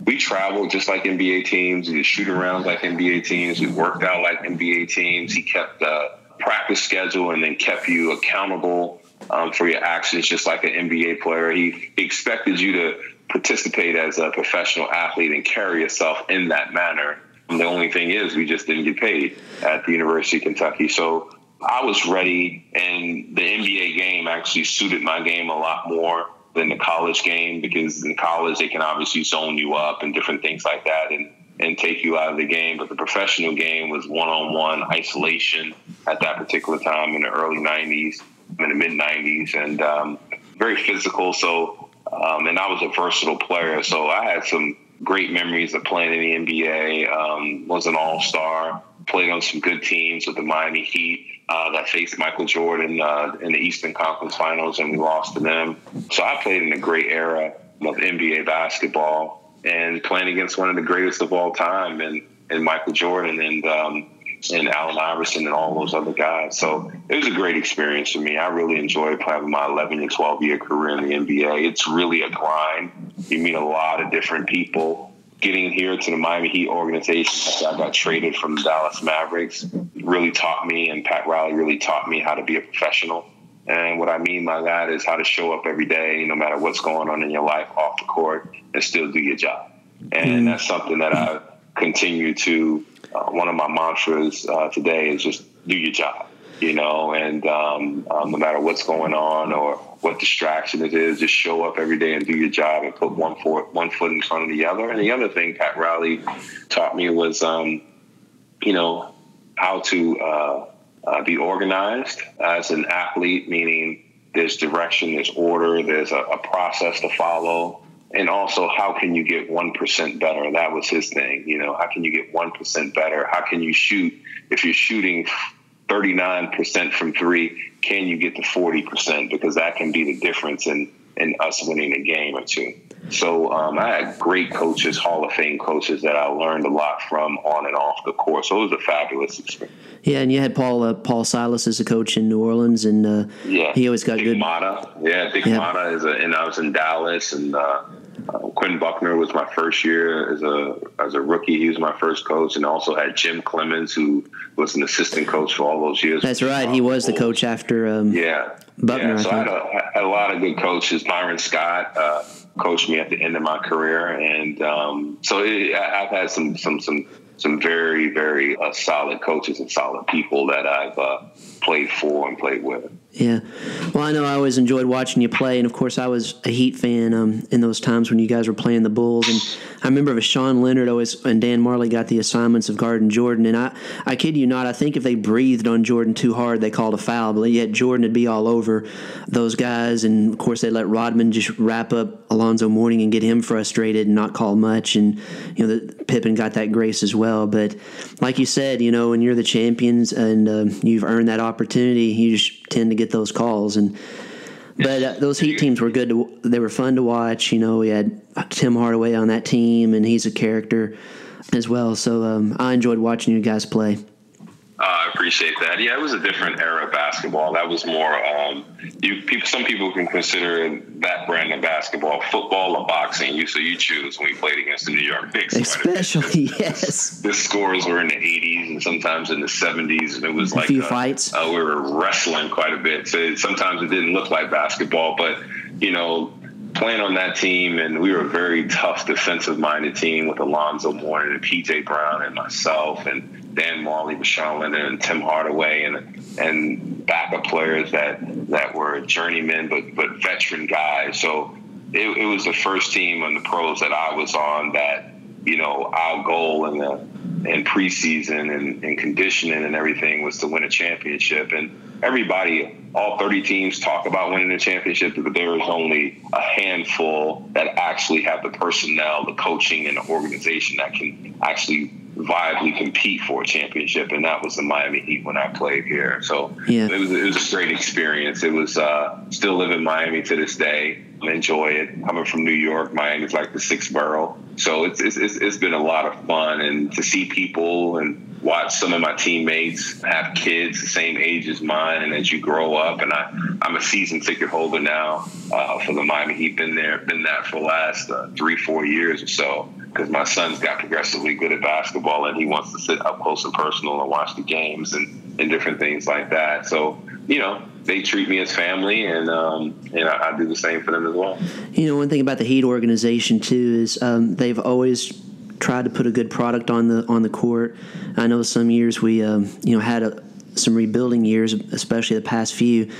we traveled just like NBA teams. We shoot around like NBA teams. We worked out like NBA teams. He kept the practice schedule and then kept you accountable um, for your actions, just like an NBA player. He expected you to participate as a professional athlete and carry yourself in that manner. And the only thing is, we just didn't get paid at the University of Kentucky. So I was ready, and the NBA game actually suited my game a lot more than the college game because in college they can obviously zone you up and different things like that and and take you out of the game. But the professional game was one on one isolation at that particular time in the early '90s, in the mid '90s, and um, very physical. So, um, and I was a versatile player, so I had some great memories of playing in the NBA. Um, was an All Star, played on some good teams with the Miami Heat uh, that faced Michael Jordan uh, in the Eastern Conference Finals, and we lost to them. So I played in a great era of NBA basketball and playing against one of the greatest of all time, and, and Michael Jordan and um, and Allen Iverson and all those other guys. So it was a great experience for me. I really enjoyed having my 11 and 12 year career in the NBA. It's really a grind. You meet a lot of different people getting here to the Miami Heat organization I got traded from the Dallas Mavericks really taught me, and Pat Riley really taught me how to be a professional. And what I mean by that is how to show up every day, no matter what's going on in your life off the court, and still do your job. And mm-hmm. that's something that I continue to. Uh, one of my mantras uh, today is just do your job, you know, and um, um, no matter what's going on or what distraction it is. Just show up every day and do your job and put one foot one foot in front of the other. And the other thing Pat Riley taught me was, um, you know, how to uh, uh, be organized as an athlete, meaning there's direction, there's order, there's a, a process to follow. And also, how can you get 1% better? That was his thing. You know, how can you get 1% better? How can you shoot if you're shooting 39% from three, can you get to 40%? Because that can be the difference in, in us winning a game or two. So um, I had great coaches, Hall of Fame coaches that I learned a lot from on and off the court. So it was a fabulous experience. Yeah, and you had Paul uh, Paul Silas as a coach in New Orleans, and uh, yeah, he always got Dick good. Motta, yeah, Dick yeah. Motta is a, and I was in Dallas, and uh, uh, Quinn Buckner was my first year as a as a rookie. He was my first coach, and also had Jim Cleamons, who was an assistant coach for all those years. That's right. He was the coach after. Um, yeah, Buckner. Yeah, so I, I, had a, I, had a, lot of good coaches. Byron Scott uh, coached me at the end of my career, and um, so it, I've had some some some some very, very uh, solid coaches and solid people that I've uh, played for and played with. Yeah. Well, I know I always enjoyed watching you play, and of course, I was a Heat fan um, in those times when you guys were playing the Bulls. And I remember if Voshon Lenard always and Dan Majerle got the assignments of guarding Jordan, and I, I kid you not, I think if they breathed on Jordan too hard, they called a foul. But yet Jordan would be all over those guys, and of course, they let Rodman just wrap up Alonzo Mourning and get him frustrated and not call much. And you know, the, Pippen got that grace as well. But like you said, you know, when you're the champions and uh, you've earned that opportunity, you just tend to get those calls. And but uh, those Heat teams were good. To, they were fun to watch. You know, we had Tim Hardaway on that team, and he's a character as well. So um, I enjoyed watching you guys play. Uh, I appreciate that. Yeah, it was a different era of basketball. That was more. Um, you people, some people can consider that brand of basketball football or boxing. You so you choose when we played against the New York Knicks. Especially yes. The scores were in the 80s and sometimes in the 70s, and it was like a few uh, fights. Uh, we were wrestling quite a bit. So sometimes it didn't look like basketball, but you know playing on that team, and we were a very tough defensive minded team with Alonzo Mourning and PJ Brown and myself and Dan Majerle, Voshon Lenard, and Tim Hardaway, and and backup players that that were journeymen but but veteran guys. So it, it was the first team on the pros that I was on that you know our goal in the in preseason and, and conditioning and everything was to win a championship and everybody, all 30 teams talk about winning a championship, but there is only a handful that actually have the personnel, the coaching, and the organization that can actually viably compete for a championship. And that was the Miami Heat when I played here. So yeah. it, was, it was a great experience. It was uh, still live in Miami to this day. I enjoy it. Coming from New York, Miami's like the sixth borough. So it's, it's, it's been a lot of fun and to see people and watch some of my teammates have kids the same age as mine, and as you grow up, and I, I'm a season ticket holder now uh, for the Miami Heat. Been there, been that for the last uh, three, four years or so. Because my son's got progressively good at basketball, and he wants to sit up close and personal and watch the games and, and different things like that. So, you know, they treat me as family, and um, and I, I, do the same for them as well. You know, one thing about the Heat organization too is um, they've always tried to put a good product on the on the court. I know some years we um, you know had a, some rebuilding years, especially the past few.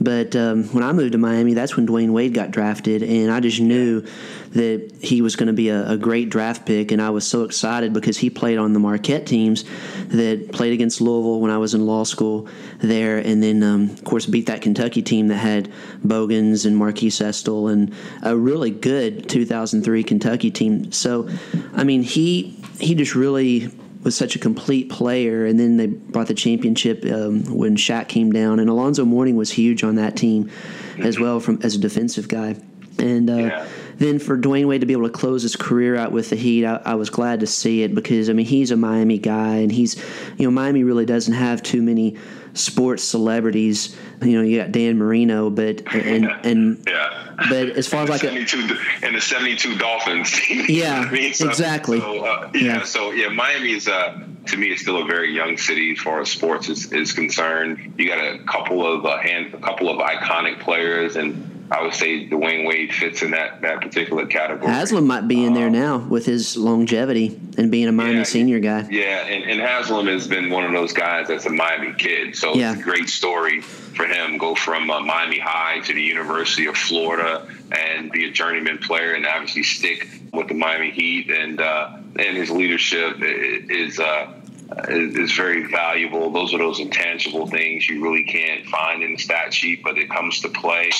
But um, when I moved to Miami, that's when Dwyane Wade got drafted, and I just knew that he was going to be a, a, great draft pick, and I was so excited because he played on the Marquette teams that played against Louisville when I was in law school there, and then um, of course beat that Kentucky team that had Bogans and Marquis Estill and a really good 2003 Kentucky team. So, I mean, he he just really was such a complete player. And then they brought the championship um, when Shaq came down, and Alonzo Mourning was huge on that team as well from as a defensive guy. And uh, yeah. Then for Dwyane Wade to be able to close his career out with the Heat, I, I, was glad to see it because I mean he's a Miami guy, and he's you know Miami really doesn't have too many sports celebrities. You know, you got Dan Marino, but and and yeah. But as far as like a, and the seventy-two Dolphins. yeah, I mean? so, exactly. So, uh, yeah, yeah, so yeah, Miami is uh, to me it's still a very young city as far as sports is, is concerned. You got a couple of uh, hand, a couple of iconic players and I would say Dwyane Wade fits in that, that particular category. Haslem might be in there um, now with his longevity and being a Miami yeah, senior guy. Yeah, and, and Haslem has been one of those guys that's a Miami kid. So yeah. it's a great story for him. Go from uh, Miami High to the University of Florida and be a journeyman player and obviously stick with the Miami Heat. And, uh, and his leadership is. Uh, is, very valuable. Those are those intangible things you really can't find in the stat sheet, but it comes to play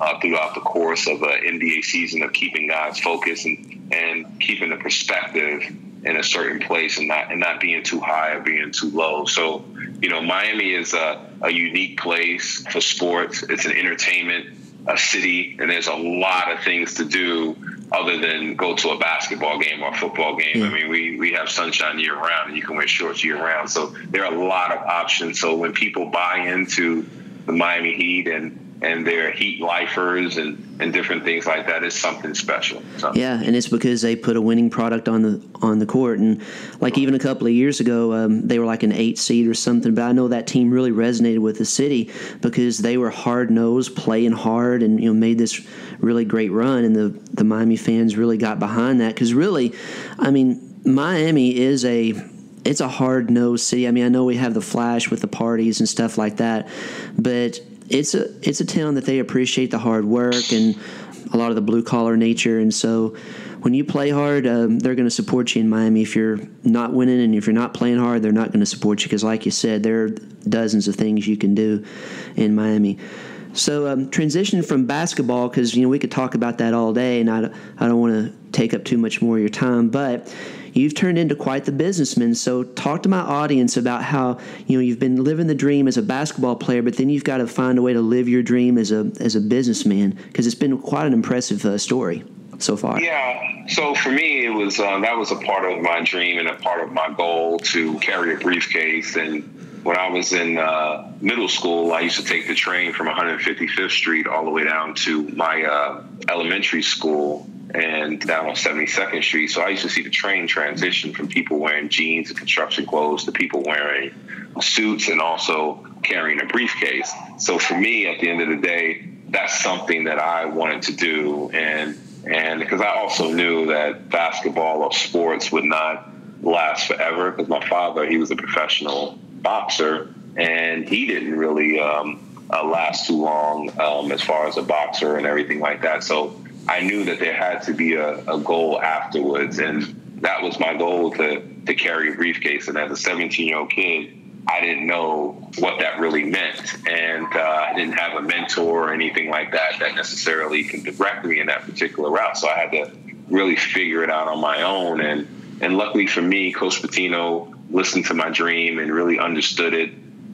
uh, throughout the course of an NBA season of keeping guys focused and, and keeping the perspective in a certain place and not and not being too high or being too low. So, you know, Miami is a, a unique place for sports. It's an entertainment a city, and there's a lot of things to do other than go to a basketball game or a football game. I mean, we, we have sunshine year round and you can wear shorts year round. So there are a lot of options. So when people buy into the Miami Heat and and they're heat lifers and, and different things like that is something special. So. Yeah, and it's because they put a winning product on the on the court. And like even a couple of years ago, um, they were like an eight seed or something. But I know that team really resonated with the city because they were hard nosed, playing hard, and you know made this really great run. And the the Miami fans really got behind that because really, I mean, Miami is a it's a hard nosed city. I mean, I know we have the flash with the parties and stuff like that, but it's a it's a town that they appreciate the hard work and a lot of the blue collar nature, and so when you play hard, um, they're going to support you in Miami. If you're not winning and if you're not playing hard, they're not going to support you because, like you said, there are dozens of things you can do in Miami. So um, transition from basketball because you know we could talk about that all day, and I, I don't want to take up too much more of your time, but you've turned into quite the businessman. So talk to my audience about how you know you've been living the dream as a basketball player, but then you've got to find a way to live your dream as a as a businessman because it's been quite an impressive uh, story so far? Yeah. So for me, it was um, that was a part of my dream and a part of my goal to carry a briefcase. And when I was in uh, middle school, I used to take the train from 155th Street all the way down to my uh, elementary school and down on 72nd Street. So I used to see the train transition from people wearing jeans and construction clothes to people wearing suits and also carrying a briefcase. So for me, at the end of the day, that's something that I wanted to do. And and because I also knew that basketball or sports would not last forever, because my father, he was a professional boxer, and he didn't really um, uh, last too long um, as far as a boxer and everything like that. So I knew that there had to be a, a goal afterwards, and that was my goal to to carry a briefcase. And as a 17 year old kid, I didn't know what that really meant. And uh, I didn't have a mentor or anything like that that necessarily can direct me in that particular route. So I had to really figure it out on my own. And, and luckily for me, Coach Pitino listened to my dream and really understood it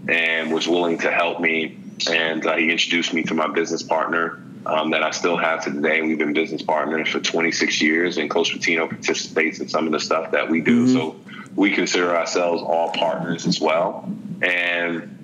and was willing to help me. And uh, he introduced me to my business partner um, that I still have to today. We've been business partners for 26 years, and Coach Pitino participates in some of the stuff that we do. Mm-hmm. So we consider ourselves all partners as well. And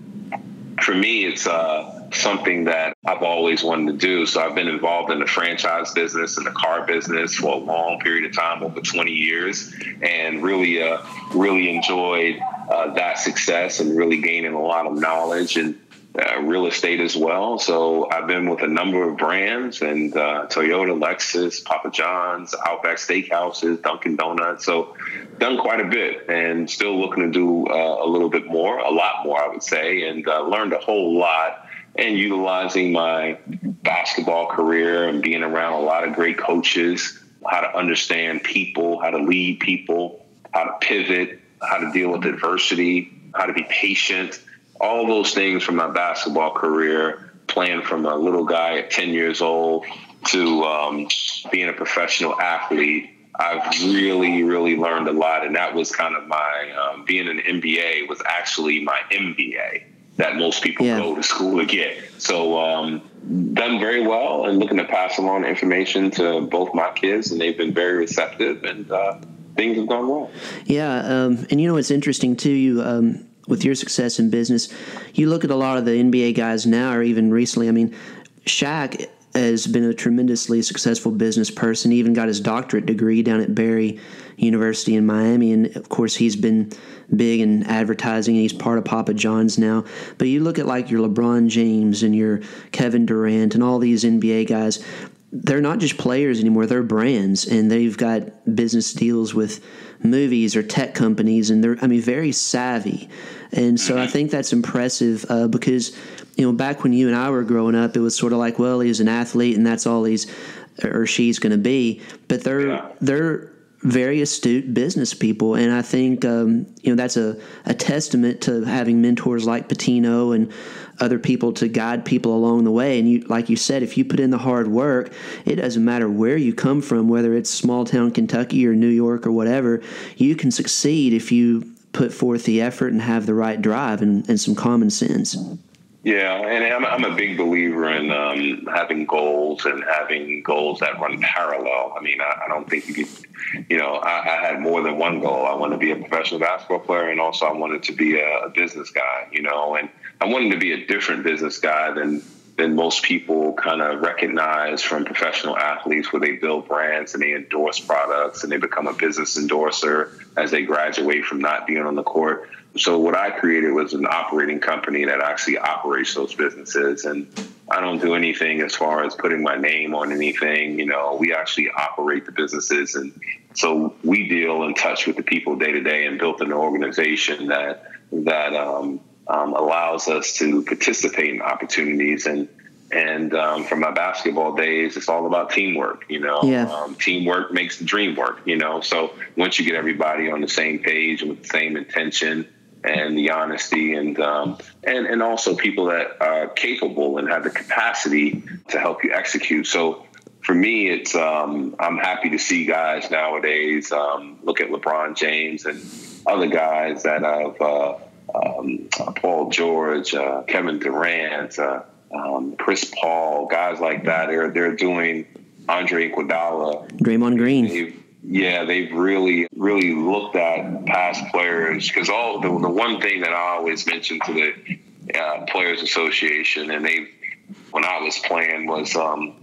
for me, it's uh, something that I've always wanted to do. So I've been involved in the franchise business and the car business for a long period of time, over 20 years, and really, uh, really enjoyed uh, that success and really gaining a lot of knowledge and uh, real estate as well. So I've been with a number of brands and uh, Toyota, Lexus, Papa John's, Outback Steakhouses, Dunkin' Donuts. So done quite a bit and still looking to do uh, a little bit more, a lot more, I would say, and uh, learned a whole lot. And utilizing my basketball career and being around a lot of great coaches, how to understand people, how to lead people, how to pivot, how to deal with adversity, how to be patient all those things from my basketball career, playing from a little guy at 10 years old to um, being a professional athlete, I've really, really learned a lot. And that was kind of my, um, being an MBA was actually my MBA that most people yeah. go to school to get. So, um, done very well and looking to pass along information to both my kids, and they've been very receptive and uh, things have gone well. Yeah. Um, and you know, what's interesting too, you, um, with your success in business, you look at a lot of the NBA guys now, or even recently. I mean, Shaq has been a tremendously successful business person. He even got his doctorate degree down at Barry University in Miami, and of course, he's been big in advertising. And he's part of Papa John's now. But you look at like your LeBron James and your Kevin Durant and all these NBA guys. They're not just players anymore; they're brands, and they've got business deals with movies or tech companies, and they're I mean very savvy, and so I think that's impressive uh, because you know back when you and I were growing up, it was sort of like well he's an athlete and that's all he's or she's going to be, but they're yeah. they're very astute business people, and I think um, you know that's a, a testament to having mentors like Pitino and other people to guide people along the way. And you, like you said, if you put in the hard work, it doesn't matter where you come from, whether it's small town Kentucky or New York or whatever, you can succeed if you put forth the effort and have the right drive and, and some common sense. Yeah, and I'm, I'm a big believer in um, having goals and having goals that run parallel. I mean, I, I don't think you could, you know, I, I, had more than one goal. I wanted to be a professional basketball player, and also I wanted to be a, a business guy, you know, and I wanted to be a different business guy than than most people kind of recognize from professional athletes where they build brands and they endorse products and they become a business endorser as they graduate from not being on the court. So what I created was an operating company that actually operates those businesses and I don't do anything as far as putting my name on anything. You know, we actually operate the businesses, and so we deal in touch with the people day to day, and built an organization that that um, um, allows us to participate in opportunities and. And um, from my basketball days, it's all about teamwork. You know, yeah. Um, teamwork makes the dream work. You know, so once you get everybody on the same page with the same intention, and the honesty and um, and and also people that are capable and have the capacity to help you execute. So for me, it's um, I'm happy to see guys nowadays um, look at LeBron James and other guys that have uh, um, Paul George, uh, Kevin Durant, uh, um, Chris Paul, guys like that. They're they're doing Andre Iguodala, Draymond Green yeah, they've really, really looked at past players because all the, the one thing that I always mention to the uh, Players Association, and they, when I was playing, was, um,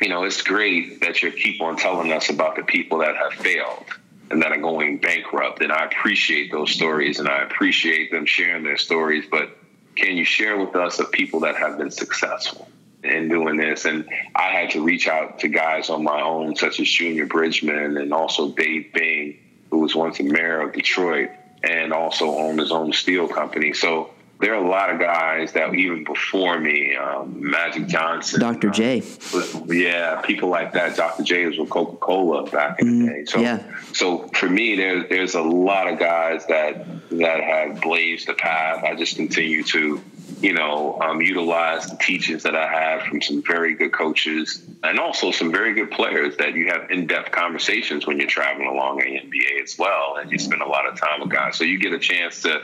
you know, it's great that you keep on telling us about the people that have failed and that are going bankrupt, and I appreciate those stories, and I appreciate them sharing their stories. But can you share with us of people that have been successful? In doing this. And I had to reach out to guys on my own, such as Junior Bridgeman and also Dave Bing, who was once the mayor of Detroit and also owned his own steel company. So there are a lot of guys that even before me, um, Magic Johnson, Dr. J, uh, yeah, people like that. Dr. J was with Coca Cola back in mm, the mm-hmm. day. So, yeah. so for me, there's there's a lot of guys that that have blazed the path. I just continue to you know, um, utilize the teachings that I have from some very good coaches and also some very good players that you have in depth conversations when you're traveling along the NBA as well. And you spend a lot of time with guys. So you get a chance to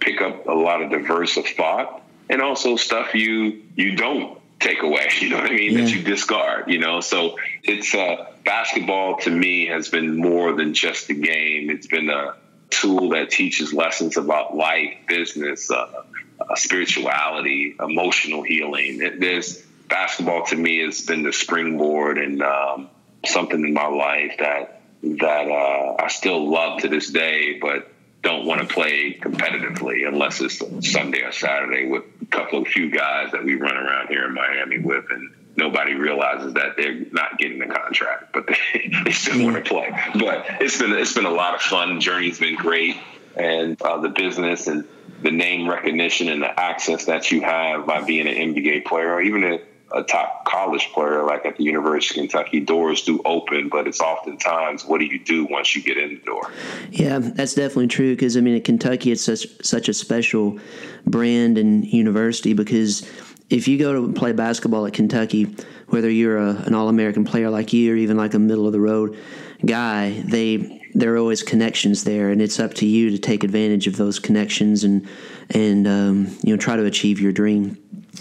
pick up a lot of diverse of thought and also stuff you you don't take away, you know what I mean, yeah. that you discard, you know. So it's uh, basketball to me has been more than just a game. It's been a tool that teaches lessons about life, business, uh, uh, spirituality, emotional healing. This basketball to me has been the springboard and um, something in my life that that uh, I still love to this day, but don't want to play competitively unless it's Sunday or Saturday with a couple of few guys that we run around here in Miami with, and nobody realizes that they're not getting the contract, but they, they still want to play. But it's been it's been a lot of fun. Journey's been great, and uh, the business and the name recognition and the access that you have by being an NBA player or even a, a, top college player like at the University of Kentucky, doors do open, but it's oftentimes what do you do once you get in the door? Yeah, that's definitely true because I mean at Kentucky it's such such a special brand and university because if you go to play basketball at Kentucky, whether you're a, an All American player like you or even like a middle of the road guy, they there are always connections there, and it's up to you to take advantage of those connections and and um, you know try to achieve your dream.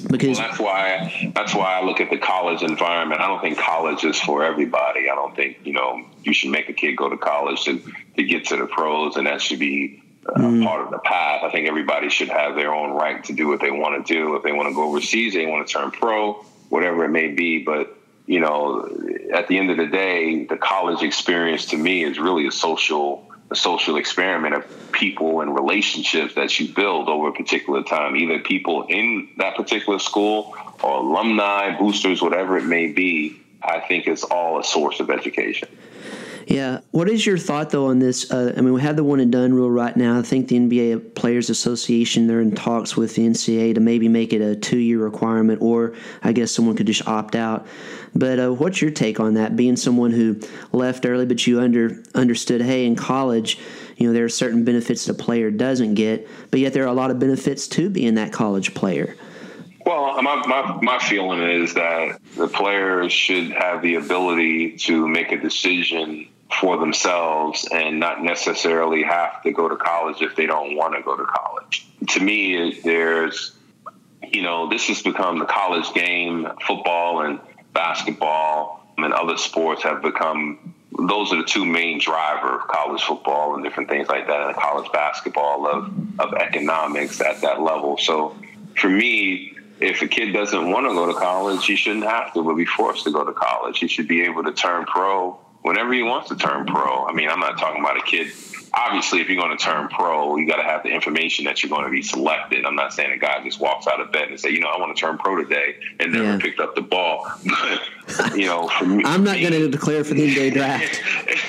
Because well, that's why that's why I look at the college environment. I don't think college is for everybody. I don't think you know you should make a kid go to college to to get to the pros, and that should be uh, mm. part of the path. I think everybody should have their own right to do what they want to do. If they want to go overseas, they want to turn pro, whatever it may be. But you know, at the end of the day, the college experience to me is really a social a social experiment of people and relationships that you build over a particular time, either people in that particular school or alumni, boosters, whatever it may be. I think it's all a source of education. Yeah. What is your thought though on this? Uh, I mean, we have the one and done rule right now. I think the NBA Players Association they're in talks with the NCAA to maybe make it a two year requirement, or I guess someone could just opt out. But uh, what's your take on that? Being someone who left early, but you under understood, hey, in college, you know there are certain benefits that a player doesn't get, but yet there are a lot of benefits to being that college player. Well, my, my, my feeling is that the players should have the ability to make a decision for themselves and not necessarily have to go to college if they don't want to go to college. To me, there's, you know, this has become the college game, football and basketball and other sports have become those are the two main driver of college football and different things like that and college basketball of, of economics at that level. So for me, if a kid doesn't want to go to college, he shouldn't have to, but be forced to go to college. He should be able to turn pro whenever he wants to turn pro. I mean, I'm not talking about a kid obviously, if you're going to turn pro, you got to have the information that you're going to be selected. I'm not saying a guy just walks out of bed and say, you know, I want to turn pro today and never yeah. picked up the ball. But you know, for me, I'm not going to declare for the NBA draft.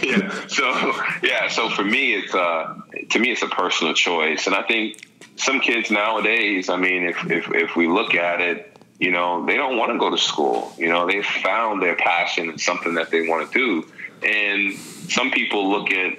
yeah. So yeah. So for me, it's uh, to me, it's a personal choice, and I think some kids nowadays. I mean, if if if we look at it. You know, they don't want to go to school. You know, they've found their passion and something that they want to do. And some people look at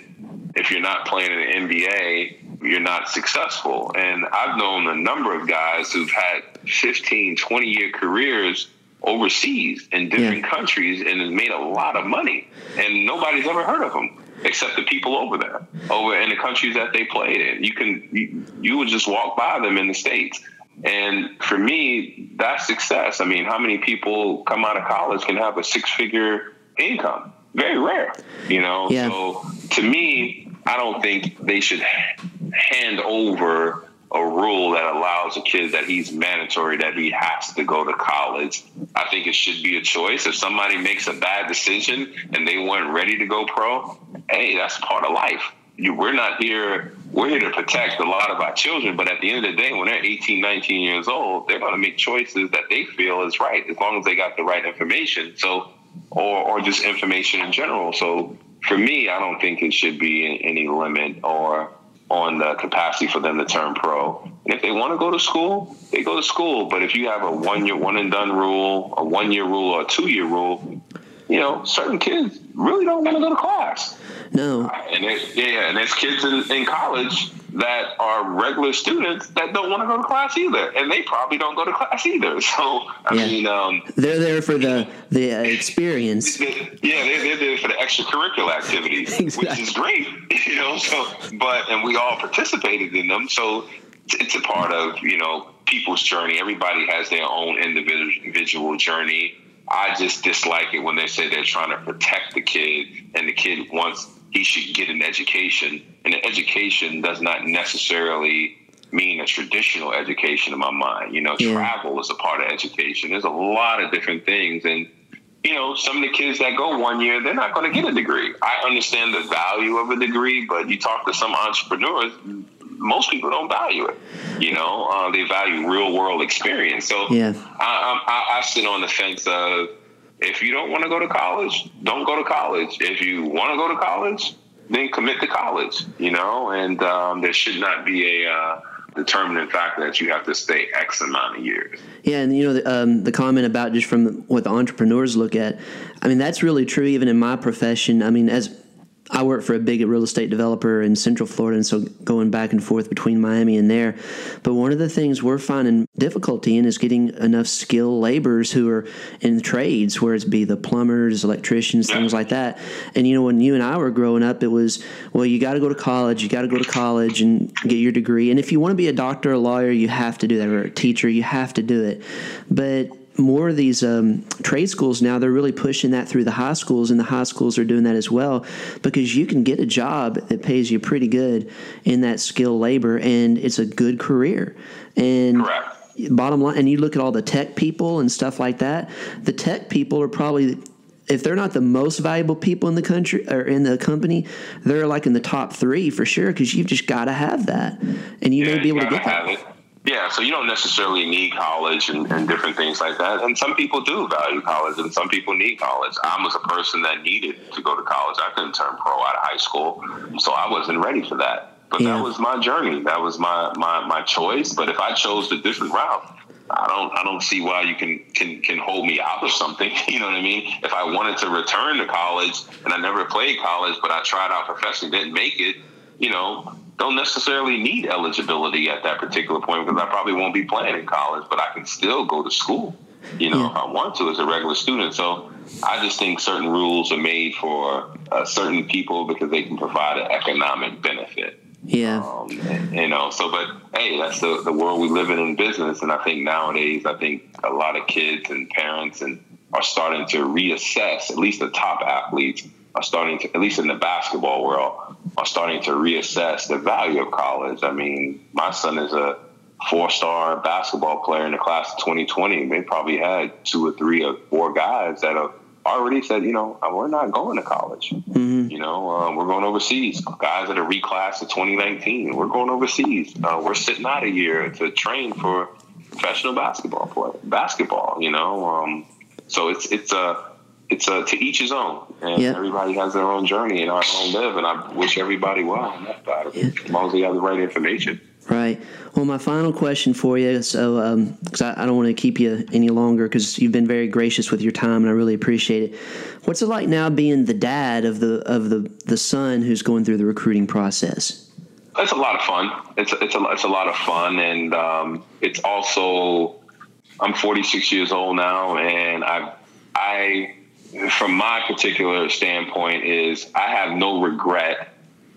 if you're not playing in the NBA, you're not successful. And I've known a number of guys who've had 15, 20 year careers overseas in different yeah. countries and has made a lot of money. And nobody's ever heard of them except the people over there, over in the countries that they played in. You can, you, you would just walk by them in the States. And for me, that's success. I mean, how many people come out of college can have a six figure income? Very rare, you know? Yeah. So to me, I don't think they should hand over a rule that allows a kid that he's mandatory that he has to go to college. I think it should be a choice. If somebody makes a bad decision and they weren't ready to go pro, hey, that's part of life. You, we're not here. We're here to protect a lot of our children, but at the end of the day, when they're 18, 19 years old, they're going to make choices that they feel is right, as long as they got the right information. So, or or just information in general. So for me, I don't think it should be any limit or on the capacity for them to turn pro. And if they want to go to school, they go to school. But if you have a one year one and done rule, a one year rule, or a two year rule, you know, certain kids really don't want to go to class. No. And there's, yeah, and there's kids in, in college that are regular students that don't want to go to class either, and they probably don't go to class either. So I yeah. mean, um, they're there for the the uh, experience. yeah, they're, they're there for the extracurricular activities, exactly. which is great, you know. So, but and we all participated in them, so it's a part of you know people's journey. Everybody has their own individual journey. I just dislike it when they say they're trying to protect the kid, and the kid wants he should get an education. And an education does not necessarily mean a traditional education in my mind. You know, yeah. travel is a part of education. There's a lot of different things. And, you know, some of the kids that go one year, they're not going to get a degree. I understand the value of a degree, but you talk to some entrepreneurs, most people don't value it. You know, uh, they value real world experience. So yeah. I, I, I sit on the fence of, if you don't want to go to college, don't go to college. If you want to go to college, then commit to college, you know, and um, there should not be a uh, determining factor that you have to stay X amount of years. Yeah, and you know the, um, the comment about just from what the entrepreneurs look at, I mean that's really true even in my profession. I mean as I work for a big real estate developer in Central Florida, and so going back and forth between Miami and there. But one of the things we're finding difficulty in is getting enough skilled laborers who are in trades, where it's be the plumbers, electricians, things like that. And you know, when you and I were growing up, it was well, you got to go to college, you got to go to college and get your degree. And if you want to be a doctor, or a lawyer, you have to do that, or a teacher, you have to do it. But more of these um, trade schools now they're really pushing that through the high schools and the high schools are doing that as well because you can get a job that pays you pretty good in that skilled labor and it's a good career and Correct. bottom line and you look at all the tech people and stuff like that the tech people are probably if they're not the most valuable people in the country or in the company, they're like in the top three for sure because you've just got to have that, and you yeah, may be able to get that. It. Yeah, so you don't necessarily need college and, and, different things like that. And some people do value college, and some people need college. I was a person that needed to go to college. I couldn't turn pro out of high school, so I wasn't ready for that. But yeah. that was my journey. That was my, my my choice. But if I chose the different route, I don't I don't see why you can can can hold me out of something. You know what I mean? If I wanted to return to college and I never played college, but I tried out professionally, didn't make it, you know, don't necessarily need eligibility at that particular point because I probably won't be playing in college, but I can still go to school, you know, yeah. if I want to as a regular student. So I just think certain rules are made for uh, certain people because they can provide an economic benefit. Yeah. Um, you know, so, but hey, that's the, the world we live in in business. And I think nowadays, I think a lot of kids and parents and are starting to reassess, at least the top athletes, are starting to, at least in the basketball world, are starting to reassess the value of college. I mean, my son is a four star basketball player in the class of 2020. They probably had two or three or four guys that have already said, you know, we're not going to college. Mm-hmm. You know, uh, we're going overseas. Guys that are reclass of 2019, we're going overseas. Uh, we're sitting out a year to train for professional basketball play, basketball. You know, um, so it's it's a it's a to each his own, and yeah. everybody has their own journey and our own live. And I wish everybody well on that side of it, as long as they have the right information. Right. Well, my final question for you, so because um, I, I, don't want to keep you any longer, because you've been very gracious with your time, and I really appreciate it. What's it like now being the dad of the of the the son who's going through the recruiting process? It's a lot of fun. It's a, it's a it's a lot of fun, and um, it's also I'm 46 years old now, and I I from my particular standpoint is I have no regret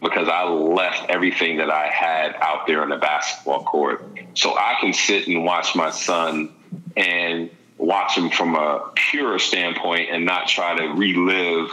because I left everything that I had out there on the basketball court. So I can sit and watch my son and watch him from a pure standpoint and not try to relive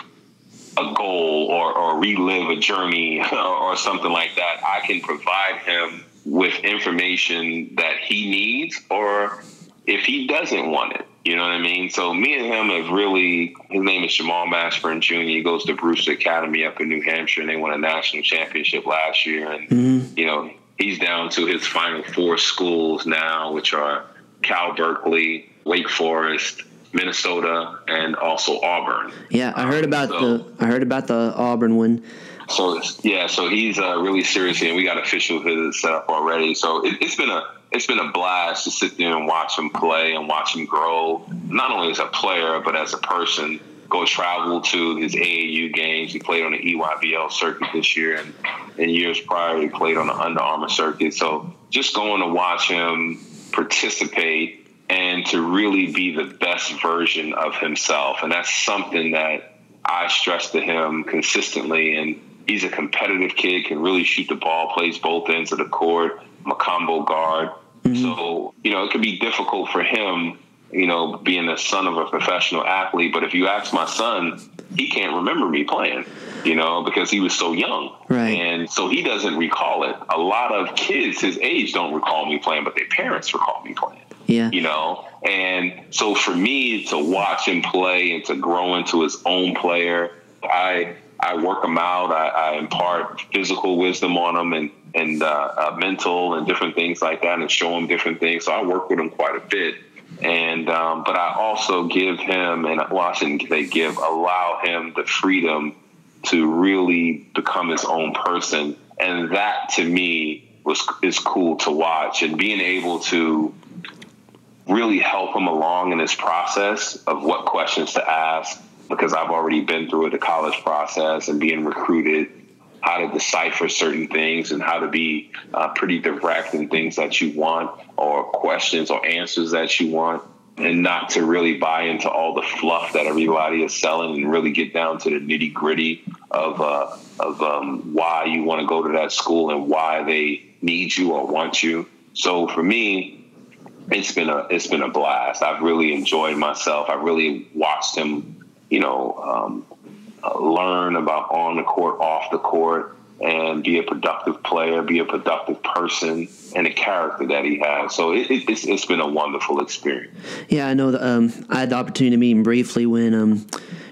a goal or, or relive a journey or, or something like that. I can provide him with information that he needs or if he doesn't want it. You know what I mean? So me and him have really. His name is Jamal Mashburn Jr. He goes to Brewster Academy up in New Hampshire, and they won a national championship last year. And mm-hmm. you know he's down to his final four schools now, which are Cal Berkeley, Wake Forest, Minnesota, and also Auburn. Yeah, I heard about so, the I heard about the Auburn one. So yeah, so he's uh, really serious, and we got official visits set up already. So it, it's been a it's been a blast to sit there and watch him play and watch him grow, not only as a player, but as a person. Go travel to his AAU games. He played on the EYBL circuit this year, and in years prior, he played on the Under Armour circuit. So just going to watch him participate and to really be the best version of himself. And that's something that I stress to him consistently. And he's a competitive kid, can really shoot the ball, plays both ends of the court I'm a combo guard. Mm-hmm. So, you know, it could be difficult for him, you know, being the son of a professional athlete. But if you ask my son, he can't remember me playing, you know, because he was so young. Right. And so he doesn't recall it. A lot of kids his age don't recall me playing, but their parents recall me playing. Yeah. You know, and so for me to watch him play and to grow into his own player, I I work him out. I, I impart physical wisdom on him and and uh, uh, mental and different things like that, and show him different things. So I work with him quite a bit. And um, but I also give him, and well, I shouldn't say give, allow him the freedom to really become his own person, and that to me was is cool to watch, and being able to really help him along in his process of what questions to ask because I've already been through the college process and being recruited how to decipher certain things and how to be uh, pretty direct in things that you want or questions or answers that you want and not to really buy into all the fluff that everybody is selling and really get down to the nitty gritty of uh, of um, why you want to go to that school and why they need you or want you. So for me, it's been a it's been a blast. I've really enjoyed myself. I really watched him, you know, um, uh, learn about on the court, off the court, and be a productive player, be a productive person, and the character that he has. So it, it, it's, it's been a wonderful experience. Yeah, I know. um, I had the opportunity to meet him briefly when um,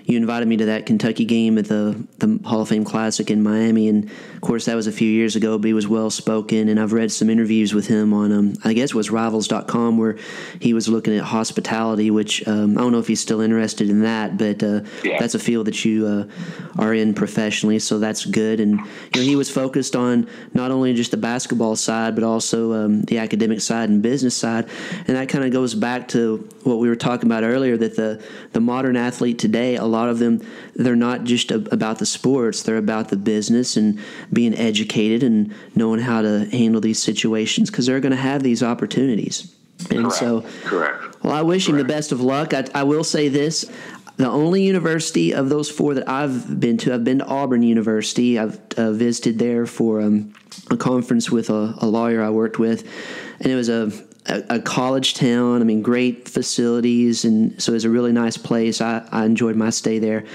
you invited me to that Kentucky game at the the Hall of Fame Classic in Miami, and of course that was a few years ago. But he was well spoken, and I've read some interviews with him on um, I guess it was Rivals.com where he was looking at hospitality, which um, I don't know if he's still interested in that, but uh, yeah. that's a field that you uh, are in professionally, so that's good. And you know he was focused on not only just the basketball side, but also um, the academic side and business side, and that kind of goes back to what we were talking about earlier that the the modern athlete today a lot lot of them they're not just about the sports they're about the business and being educated and knowing how to handle these situations because they're going to have these opportunities and correct. so correct well i wish correct. him the best of luck I, I will say this the only university of those four that I've been to, I've been to Auburn University. I've uh, visited there for um, a conference with a, a, lawyer I worked with, and it was a a, a, college town. I mean, great facilities, and so it was a really nice place. I, I enjoyed my stay there.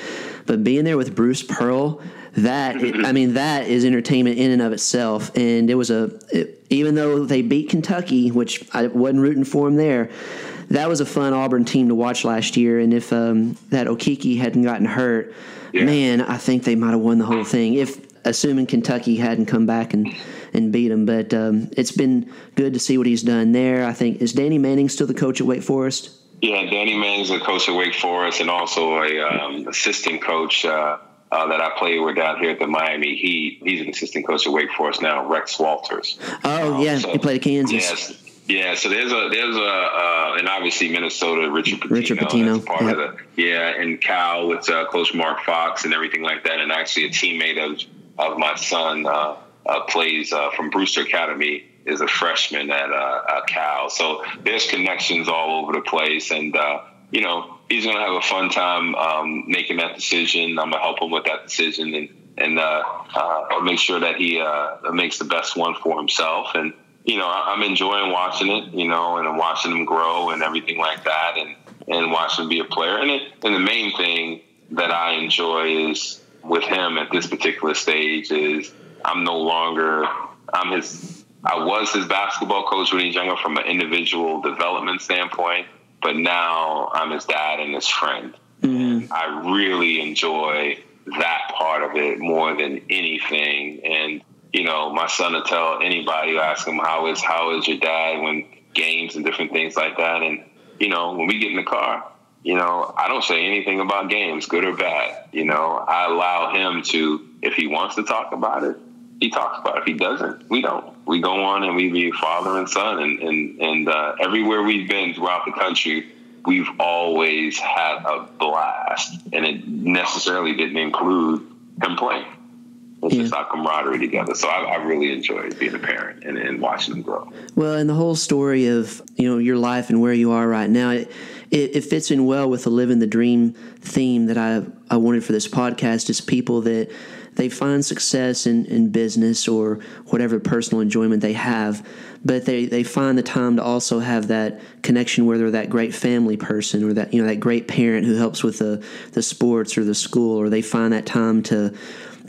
But being there with Bruce Pearl, that I mean, that is entertainment in and of itself. And it was a it, even though they beat Kentucky, which I wasn't rooting for them there. that was a fun Auburn team to watch last year. And if um, that Okeke hadn't gotten hurt, yeah. man, I think they might have won the whole thing. If assuming Kentucky hadn't come back and and beat them, but um, it's been good to see what he's done there. I think is Danny Manning still the coach at Wake Forest? Yeah, Danny Manning's the coach at Wake Forest and also a um, assistant coach. Uh, uh, that I played with down here at the Miami Heat. He's an assistant coach at Wake Forest now, Rex Walters. Oh um, yeah, so, he played at Kansas. Yes, yeah, so there's a there's a uh, and obviously Minnesota Richard Pitino, Richard Pitino part of the yeah and Cal with uh, Coach Mark Fox and everything like that, and actually a teammate of of my son uh, uh plays uh, from Brewster Academy is a freshman at, uh, at Cal, so there's connections all over the place, and you know he's gonna have a fun time um, making that decision. I'm gonna help him with that decision and and make sure that he makes the best one for himself and you know, I'm enjoying watching it, you know, and I'm watching him grow and everything like that, and and watching him be a player. And it, and the main thing that I enjoy is with him at this particular stage is I'm no longer I'm his. I was his basketball coach when he was younger from an individual development standpoint, but now I'm his dad and his friend. Mm-hmm. I really enjoy that part of it more than anything, and you know, my son will tell anybody, ask him how is how is your dad when games and different things like that. And you know, when we get in the car, you know, I don't say anything about games, good or bad. You know, I allow him to, if he wants to talk about it, he talks about it. If he doesn't, we don't. We go on and we be father and son, and and and uh, everywhere we've been throughout the country, we've always had a blast, and it necessarily didn't include him playing. It's yeah. just our camaraderie together. So I, I really enjoyed being a parent and, and, watching them grow. Well, and the whole story of you know your life and where you are right now, it, it, it fits in well with the living the dream theme that I I wanted for this podcast. Is people that they find success in, in business or whatever personal enjoyment they have, but they, they find the time to also have that connection where they're that great family person or that you know that great parent who helps with the the sports or the school, or they find that time to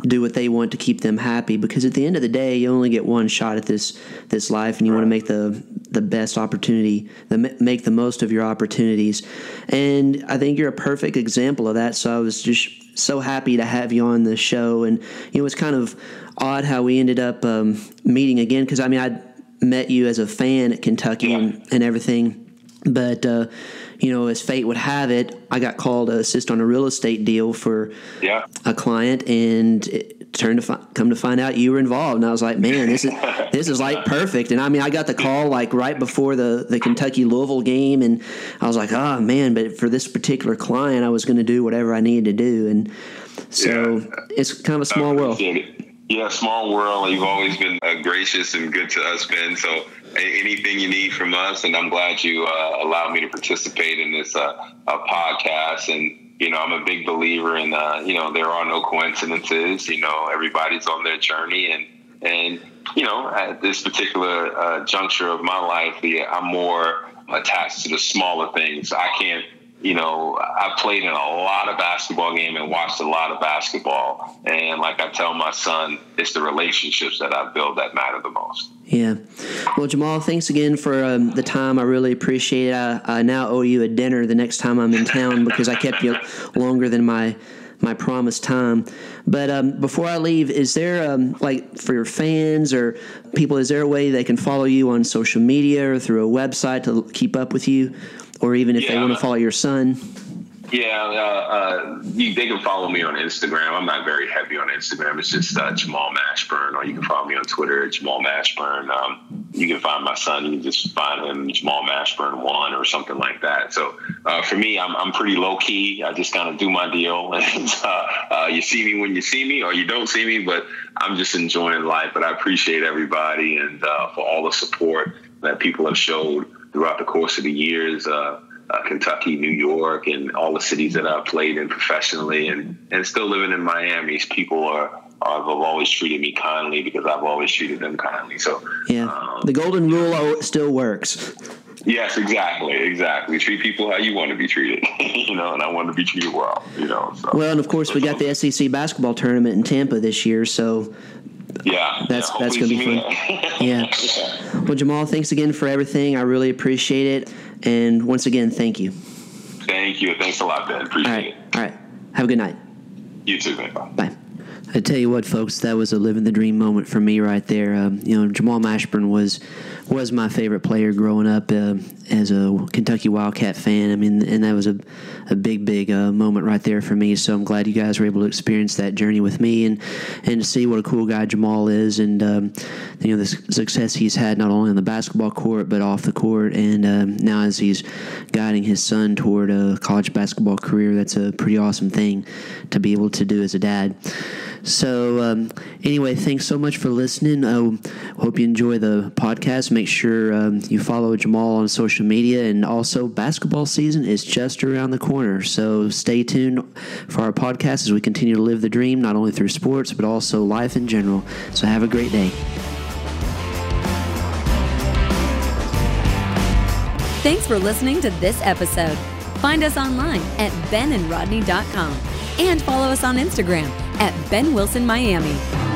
do what they want to keep them happy because at the end of the day you only get one shot at this this life and you right. want to make the the best opportunity the, make the most of your opportunities. And i think you're a perfect example of that. So i was just so happy to have you on the show. And you know it's kind of odd how we ended up um, meeting again because i mean i met you as a fan at kentucky yeah. and, and everything. But uh, you know, as fate would have it, I got called to assist on a real estate deal for yeah. a client, and it turned to fi- come to find out you were involved. And I was like, man, this is this is like perfect. And I mean, I got the call like right before the the Kentucky Louisville game, and I was like, oh man, but for this particular client, I was going to do whatever I needed to do, and so yeah. it's kind of a small world. Yeah, small world. You've always been uh, gracious and good to us, Ben. So anything you need from us, and I'm glad you uh, allowed me to participate in this uh, podcast. And you know, I'm a big believer in uh, you know there are no coincidences. You know, everybody's on their journey, and and you know at this particular uh, juncture of my life, yeah, I'm more attached to the smaller things. I can't you know, I've played in a lot of basketball game and watched a lot of basketball. And like I tell my son, it's the relationships that I build that matter the most. Yeah. Well, Jamal, thanks again for um, the time. I really appreciate it. I, I, now owe you a dinner the next time I'm in town because I kept you longer than my my promised time. But um, before I leave, is there um, like for your fans or people, is there a way they can follow you on social media or through a website to keep up with you? Or even if yeah. they want to follow your son? Yeah, uh, uh, you, they can follow me on Instagram. I'm not very heavy on Instagram. It's just uh, Jamal Mashburn, or you can follow me on Twitter, Jamal Mashburn. Um, you can find my son. You can just find him, Jamal Mashburn one or something like that. So uh, for me, I'm, I'm pretty low key. I just kind of do my deal, and uh, uh, you see me when you see me, or you don't see me. But I'm just enjoying life. But I appreciate everybody and for all the support that people have showed throughout the course of the years. Uh, uh, Kentucky, New York, and all the cities that I've played in professionally, and and still living in Miami. People are have always treated me kindly because I've always treated them kindly. So yeah, um, the golden rule still works. Yes, exactly, exactly. Treat people how you want to be treated, you know, and I want to be treated well, you know. So. Well, and of course, we got the SEC basketball tournament in Tampa this year, so Yeah, that's yeah, that's gonna be fun. yeah. Well, Jamal, thanks again for everything. I really appreciate it, and once again, thank you. Thank you. Thanks a lot, Ben. Appreciate All right. it. All right. Have a good night. You too, man. Bye. Bye. I tell you what, folks, that was a living the dream moment for me right there. Um, you know, Jamal Mashburn was was my favorite player growing up uh, as a Kentucky Wildcat fan. I mean, and that was a, a big, big uh, moment right there for me. So I'm glad you guys were able to experience that journey with me and and to see what a cool guy Jamal is, and um, you know the success he's had not only on the basketball court but off the court, and um, now as he's guiding his son toward a college basketball career, that's a pretty awesome thing to be able to do as a dad. So, um, anyway, thanks so much for listening. I hope you enjoy the podcast. Make sure um, you follow Jamal on social media. And also, basketball season is just around the corner. So, stay tuned for our podcast as we continue to live the dream, not only through sports, but also life in general. So, have a great day. Thanks for listening to this episode. Find us online at benandrodney.com and follow us on Instagram at Ben Wilson Miami.